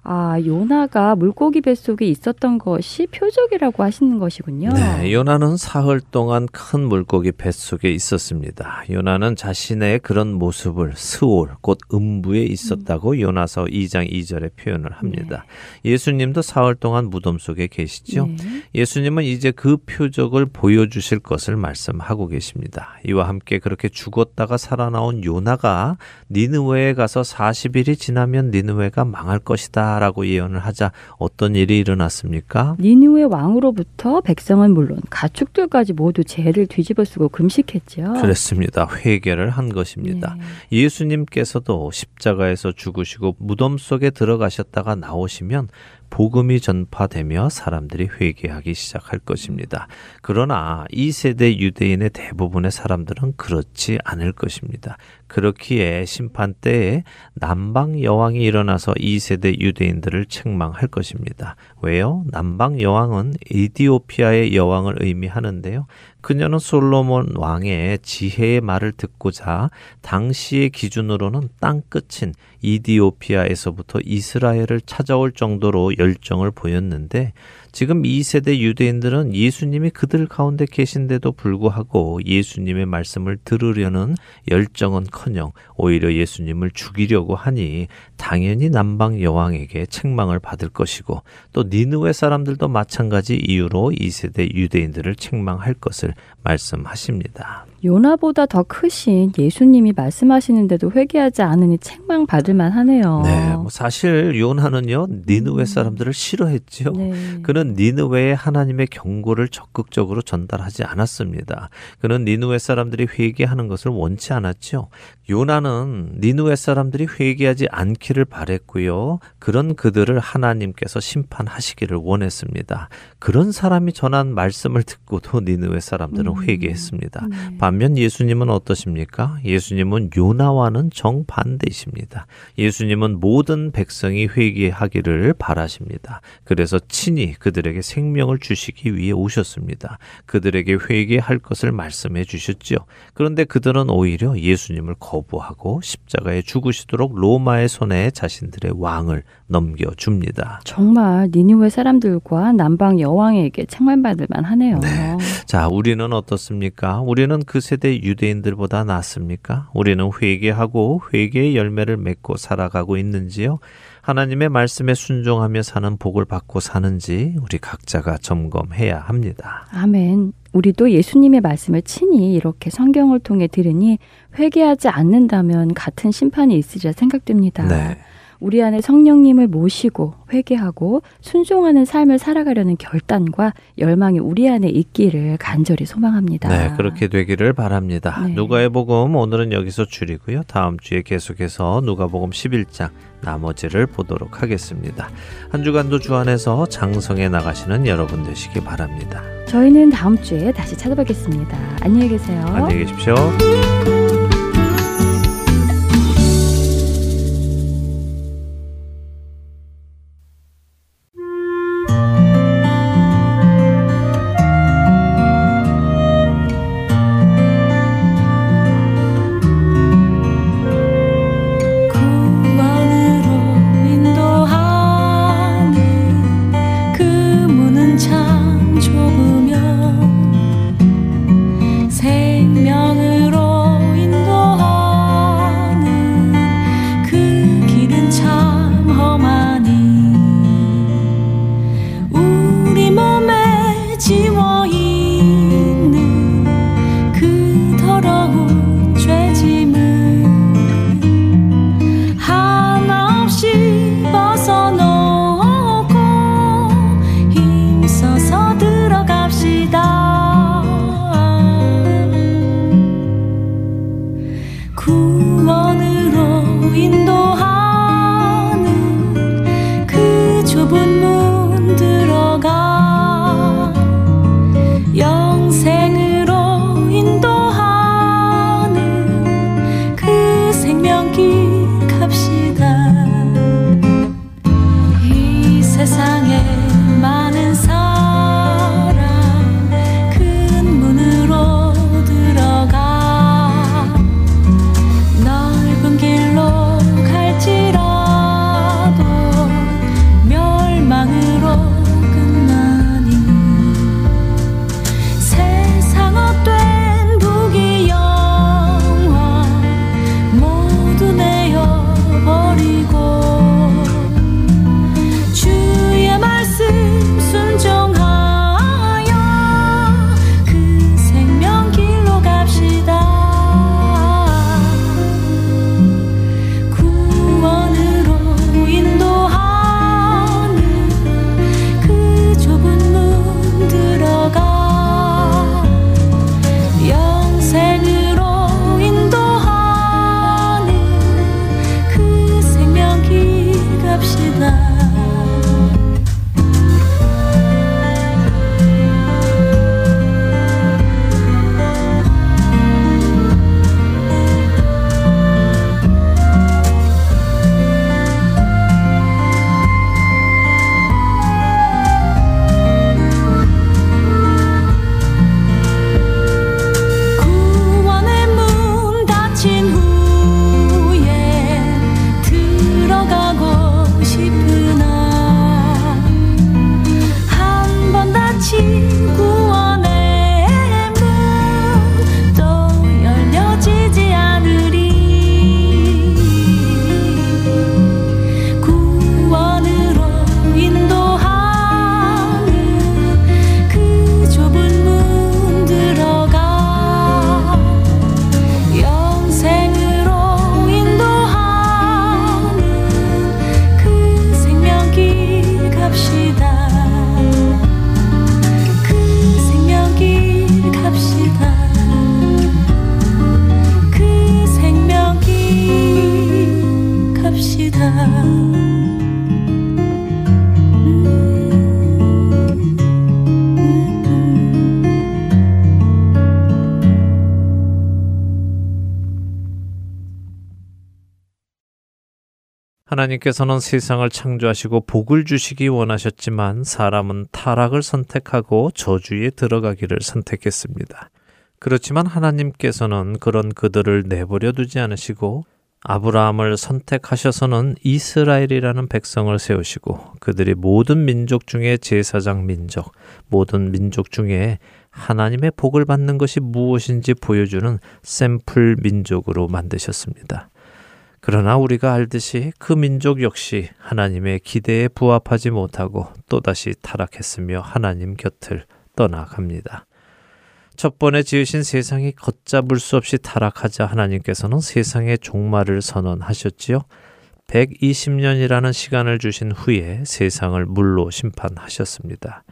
아, 요나가 물고기 뱃속에 있었던 것이 표적이라고 하시는 것이군요. 네, 요나는 사흘 동안 큰 물고기 뱃속에 있었습니다. 요나는 자신의 그런 모습을 스올, 곧 음부에 있었다고 요나서 2장 2절에 표현을 합니다. 예수님도 사흘 동안 무덤 속에 계시죠. 네. 예수님은 이제 그 표적을 보여주실 것을 말씀하고 계십니다. 이와 함께 그렇게 죽었다가 살아나온 요나가 니느웨에 가서 40일이 지나면 니느웨가 망할 것이다 라고 예언을 하자 어떤 일이 일어났습니까? 니누의 왕으로부터 백성은 물론 가축들까지 모두 죄를 뒤집어쓰고 금식했죠. 그렇습니다. 회개를 한 것입니다. 네. 예수님께서도 십자가에서 죽으시고 무덤 속에 들어가셨다가 나오시면 복음이 전파되며 사람들이 회개하기 시작할 것입니다. 그러나 이 세대 유대인의 대부분의 사람들은 그렇지 않을 것입니다. 그렇기에 심판 때에 남방 여왕이 일어나서 이 세대 유대인들을 책망할 것입니다. 왜요? 남방 여왕은 에디오피아의 여왕을 의미하는데요. 그녀는 솔로몬 왕의 지혜의 말을 듣고자 당시의 기준으로는 땅 끝인 이디오피아에서부터 이스라엘을 찾아올 정도로 열정을 보였는데 지금 2세대 유대인들은 예수님이 그들 가운데 계신데도 불구하고 예수님의 말씀을 들으려는 열정은 커녕 오히려 예수님을 죽이려고 하니 당연히 남방 여왕에게 책망을 받을 것이고 또 니느웨 사람들도 마찬가지 이유로 2세대 유대인들을 책망할 것을 말씀하십니다. 요나보다 더 크신 예수님이 말씀하시는데도 회개하지 않으니 책망 받을 만하네요. 네, 뭐 사실 요나는요 니느웨 사람들을 싫어했죠. 네. 그는 니느웨에 하나님의 경고를 적극적으로 전달하지 않았습니다. 그는 니느웨 사람들이 회개하는 것을 원치 않았죠. 요 나는 니느웨 사람들이 회개하지 않기를 바랬고요. 그런 그들을 하나님께서 심판하시기를 원했습니다. 그런 사람이 전한 말씀을 듣고도 니느웨 사람들은 음. 회개했습니다. 네. 반면 예수님은 어떠십니까? 예수님은 요나와는 정반대이십니다. 예수님은 모든 백성이 회개하기를 바라십니다. 그래서 친히 그들에게 생명을 주시기 위해 오셨습니다. 그들에게 회개할 것을 말씀해 주셨죠. 그런데 그들은 오히려 예수님을 거 부하고 십자가에 죽으시도록 로마의 손에 자신들의 왕을 넘겨줍니다. 정말 니누의 사람들과 남방 여왕에게 책망받을 만하네요. 네. 자, 우리는 어떻습니까? 우리는 그 세대 유대인들보다 낫습니까? 우리는 회개하고 회개의 열매를 맺고 살아가고 있는지요? 하나님의 말씀에 순종하며 사는 복을 받고 사는지 우리 각자가 점검해야 합니다. 아멘. 우리도 예수님의 말씀을 친히 이렇게 성경을 통해 들으니 회개하지 않는다면 같은 심판이 있으리라 생각됩니다. 네. 우리 안에 성령님을 모시고 회개하고 순종하는 삶을 살아가려는 결단과 열망이 우리 안에 있기를 간절히 소망합니다. 네, 그렇게 되기를 바랍니다. 네. 누가의 복음 오늘은 여기서 줄이고요. 다음 주에 계속해서 누가복음 11장 나머지를 보도록 하겠습니다. 한 주간도 주 안에서 장성해 나가시는 여러분 되시기 바랍니다. 저희는 다음 주에 다시 찾아뵙겠습니다. 안녕히 계세요. 안녕히 계십시오. 하나님께서는 세상을 창조하시고 복을 주시기 원하셨지만 사람은 타락을 선택하고 저주에 들어가기를 선택했습니다. 그렇지만 하나님께서는 그런 그들을 내버려 두지 않으시고 아브라함을 선택하셔서는 이스라엘이라는 백성을 세우시고 그들이 모든 민족 중에 제사장 민족, 모든 민족 중에 하나님의 복을 받는 것이 무엇인지 보여주는 샘플 민족으로 만드셨습니다. 그러나 우리가 알듯이 그 민족 역시 하나님의 기대에 부합하지 못하고 또다시 타락했으며 하나님 곁을 떠나갑니다. 첫 번에 지으신 세상이 걷잡을 수 없이 타락하자 하나님께서는 세상의 종말을 선언하셨지요. 120년이라는 시간을 주신 후에 세상을 물로 심판하셨습니다.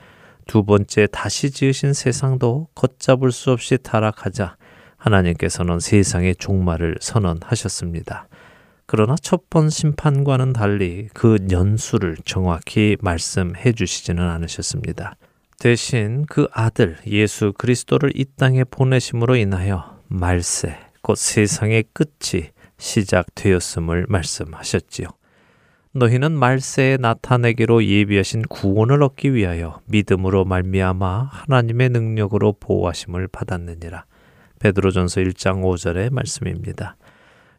두 번째 다시 지으신 세상도 걷잡을 수 없이 타락하자 하나님께서는 세상의 종말을 선언하셨습니다. 그러나 첫 번 심판과는 달리 그 연수를 정확히 말씀해 주시지는 않으셨습니다. 대신 그 아들 예수 그리스도를 이 땅에 보내심으로 인하여 말세, 곧 세상의 끝이 시작되었음을 말씀하셨지요. 너희는 말세에 나타내기로 예비하신 구원을 얻기 위하여 믿음으로 말미암아 하나님의 능력으로 보호하심을 받았느니라. 베드로전서 1장 5절의 말씀입니다.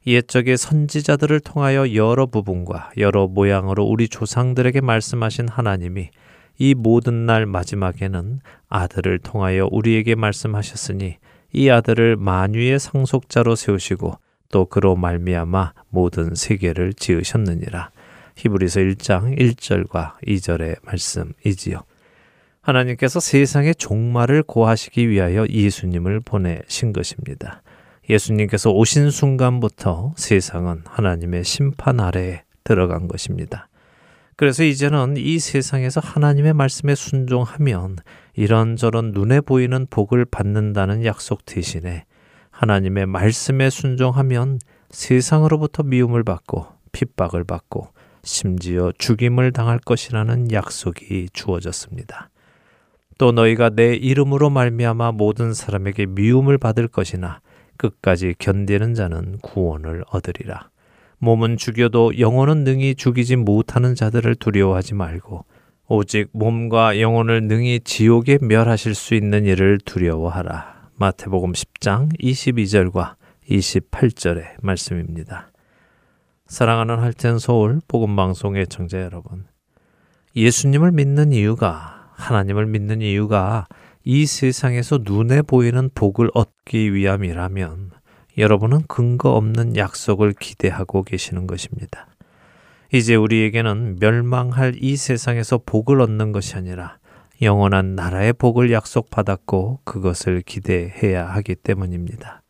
옛적의 선지자들을 통하여 여러 부분과 여러 모양으로 우리 조상들에게 말씀하신 하나님이 이 모든 날 마지막에는 아들을 통하여 우리에게 말씀하셨으니 이 아들을 만유의 상속자로 세우시고 또 그로 말미암아 모든 세계를 지으셨느니라. 히브리서 1장 1절과 2절의 말씀이지요. 하나님께서 세상의 종말을 고하시기 위하여 예수님을 보내신 것입니다. 예수님께서 오신 순간부터 세상은 하나님의 심판 아래에 들어간 것입니다. 그래서 이제는 이 세상에서 하나님의 말씀에 순종하면 이런저런 눈에 보이는 복을 받는다는 약속 대신에 하나님의 말씀에 순종하면 세상으로부터 미움을 받고 핍박을 받고 심지어 죽임을 당할 것이라는 약속이 주어졌습니다. 또 너희가 내 이름으로 말미암아 모든 사람에게 미움을 받을 것이나 끝까지 견디는 자는 구원을 얻으리라. 몸은 죽여도 영혼은 능히 죽이지 못하는 자들을 두려워하지 말고 오직 몸과 영혼을 능히 지옥에 멸하실 수 있는 일을 두려워하라. 마태복음 10장 22절과 28절의 말씀입니다. 사랑하는 할텐 서울 복음 방송의 청자 여러분. 예수님을 믿는 이유가 하나님을 믿는 이유가 이 세상에서 눈에 보이는 복을 얻기 위함이라면 여러분은 근거 없는 약속을 기대하고 계시는 것입니다. 이제 우리에게는 멸망할 이 세상에서 복을 얻는 것이 아니라 영원한 나라의 복을 약속받았고 그것을 기대해야 하기 때문입니다.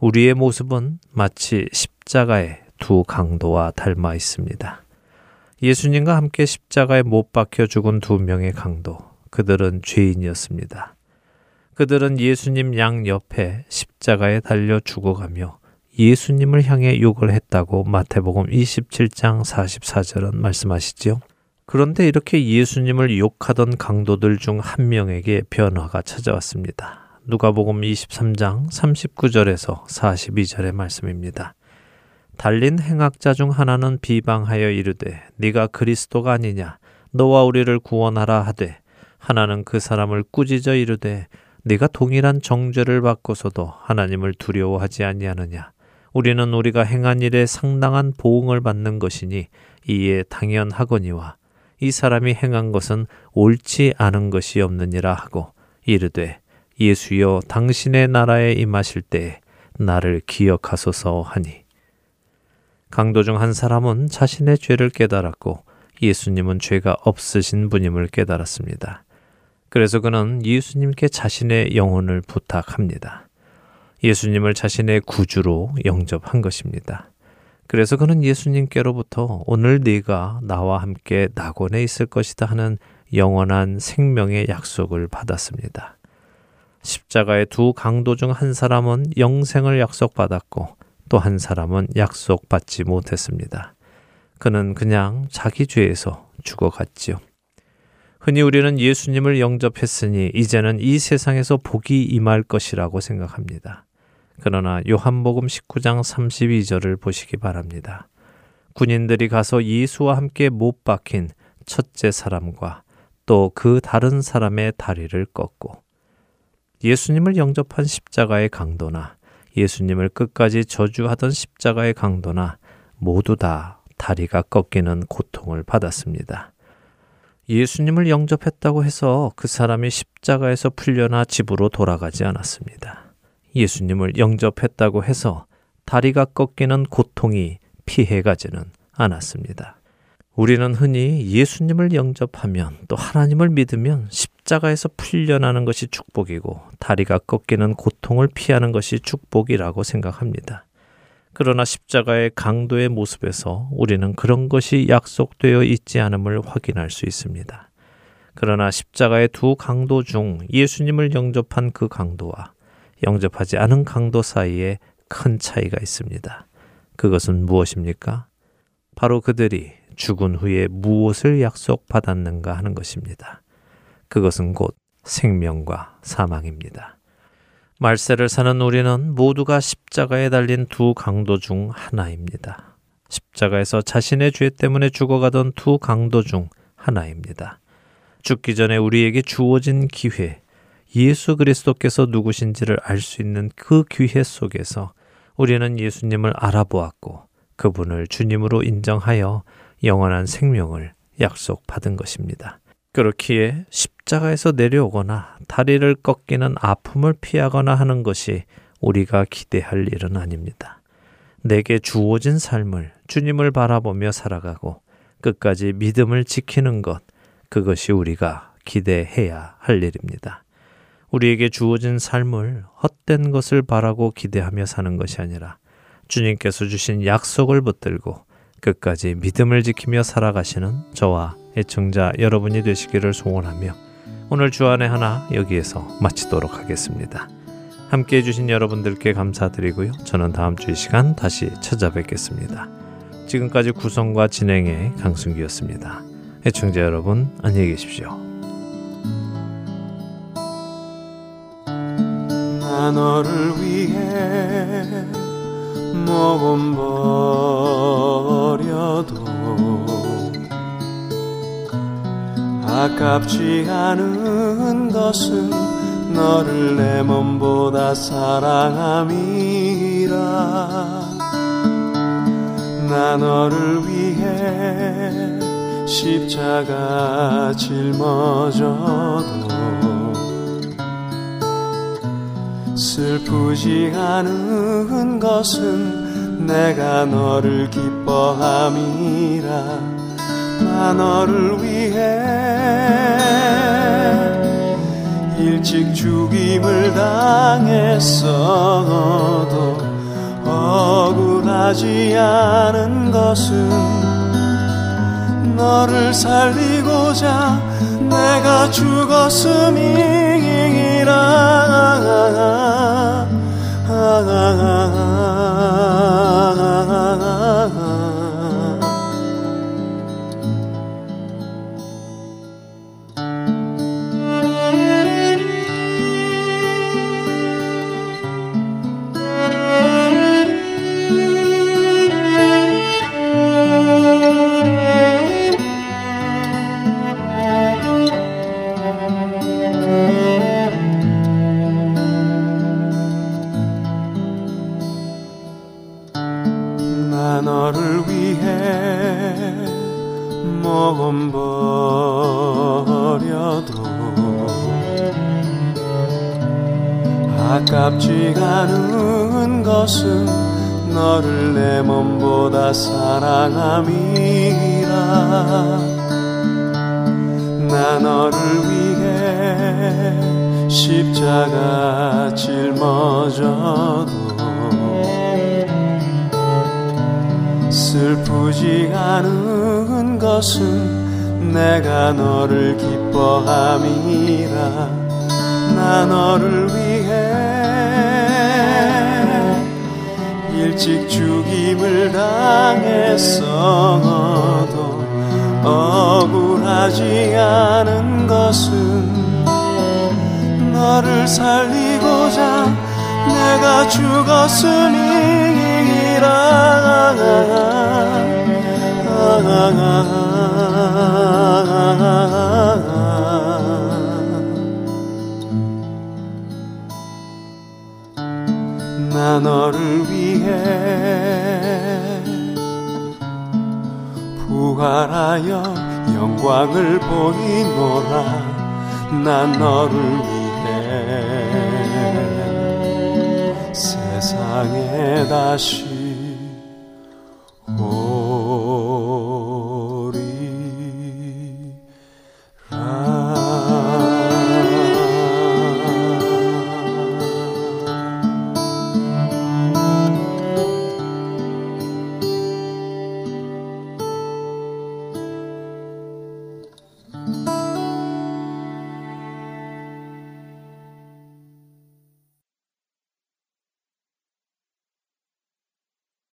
우리의 모습은 마치 십자가의 두 강도와 닮아 있습니다. 예수님과 함께 십자가에 못 박혀 죽은 두 명의 강도, 그들은 죄인이었습니다. 그들은 예수님 양 옆에 십자가에 달려 죽어가며 예수님을 향해 욕을 했다고 마태복음 27장 44절은 말씀하시지요. 그런데 이렇게 예수님을 욕하던 강도들 중 한 명에게 변화가 찾아왔습니다. 누가복음 23장 39절에서 42절의 말씀입니다. 달린 행악자 중 하나는 비방하여 이르되 네가 그리스도가 아니냐 너와 우리를 구원하라 하되 하나는 그 사람을 꾸짖어 이르되 네가 동일한 정죄를 받고서도 하나님을 두려워하지 아니하느냐 우리는 우리가 행한 일에 상당한 보응을 받는 것이니 이에 당연하거니와 이 사람이 행한 것은 옳지 않은 것이 없느니라 하고 이르되 예수여 당신의 나라에 임하실 때에 나를 기억하소서 하니 강도 중 한 사람은 자신의 죄를 깨달았고 예수님은 죄가 없으신 분임을 깨달았습니다. 그래서 그는 예수님께 자신의 영혼을 부탁합니다. 예수님을 자신의 구주로 영접한 것입니다. 그래서 그는 예수님께로부터 오늘 네가 나와 함께 낙원에 있을 것이다 하는 영원한 생명의 약속을 받았습니다. 십자가의 두 강도 중 한 사람은 영생을 약속받았고 또 한 사람은 약속받지 못했습니다. 그는 그냥 자기 죄에서 죽어갔지요. 흔히 우리는 예수님을 영접했으니 이제는 이 세상에서 복이 임할 것이라고 생각합니다. 그러나 요한복음 19장 32절을 보시기 바랍니다. 군인들이 가서 예수와 함께 못 박힌 첫째 사람과 또 그 다른 사람의 다리를 꺾고 예수님을 영접한 십자가의 강도나 예수님을 끝까지 저주하던 십자가의 강도나 모두 다 다리가 꺾이는 고통을 받았습니다. 예수님을 영접했다고 해서 그 사람이 십자가에서 풀려나 집으로 돌아가지 않았습니다. 예수님을 영접했다고 해서 다리가 꺾이는 고통이 피해가지는 않았습니다. 우리는 흔히 예수님을 영접하면 또 하나님을 믿으면 십자가에서 풀려나는 것이 축복이고 다리가 꺾이는 고통을 피하는 것이 축복이라고 생각합니다. 그러나 십자가의 강도의 모습에서 우리는 그런 것이 약속되어 있지 않음을 확인할 수 있습니다. 그러나 십자가의 두 강도 중 예수님을 영접한 그 강도와 영접하지 않은 강도 사이에 큰 차이가 있습니다. 그것은 무엇입니까? 바로 그들이 죽은 후에 무엇을 약속받았는가 하는 것입니다. 그것은 곧 생명과 사망입니다. 말세를 사는 우리는 모두가 십자가에 달린 두 강도 중 하나입니다. 십자가에서 자신의 죄 때문에 죽어가던 두 강도 중 하나입니다. 죽기 전에 우리에게 주어진 기회, 예수 그리스도께서 누구신지를 알 수 있는 그 기회 속에서 우리는 예수님을 알아보았고 그분을 주님으로 인정하여 영원한 생명을 약속받은 것입니다. 그렇기에 십자가에서 내려오거나 다리를 꺾이는 아픔을 피하거나 하는 것이 우리가 기대할 일은 아닙니다. 내게 주어진 삶을 주님을 바라보며 살아가고 끝까지 믿음을 지키는 것, 그것이 우리가 기대해야 할 일입니다. 우리에게 주어진 삶을 헛된 것을 바라고 기대하며 사는 것이 아니라 주님께서 주신 약속을 붙들고 끝까지 믿음을 지키며 살아가시는 저와 애청자 여러분이 되시기를 소원하며 오늘 주안의 하나 여기에서 마치도록 하겠습니다. 함께 해주신 여러분들께 감사드리고요. 저는 다음 주 이 시간 다시 찾아뵙겠습니다. 지금까지 구성과 진행의 강순기였습니다. 애청자 여러분 안녕히 계십시오. 나 너를 위해 몸 버려도 아깝지 않은 것은 너를 내 몸보다 사랑함이라. 나 너를 위해 십자가 짊어져도 슬프지 않은 것은 내가 너를 기뻐함이라 나 너를 위해 일찍 죽임을 당했어도 억울하지 않은 것은 너를 살리고자 내가 죽었음이라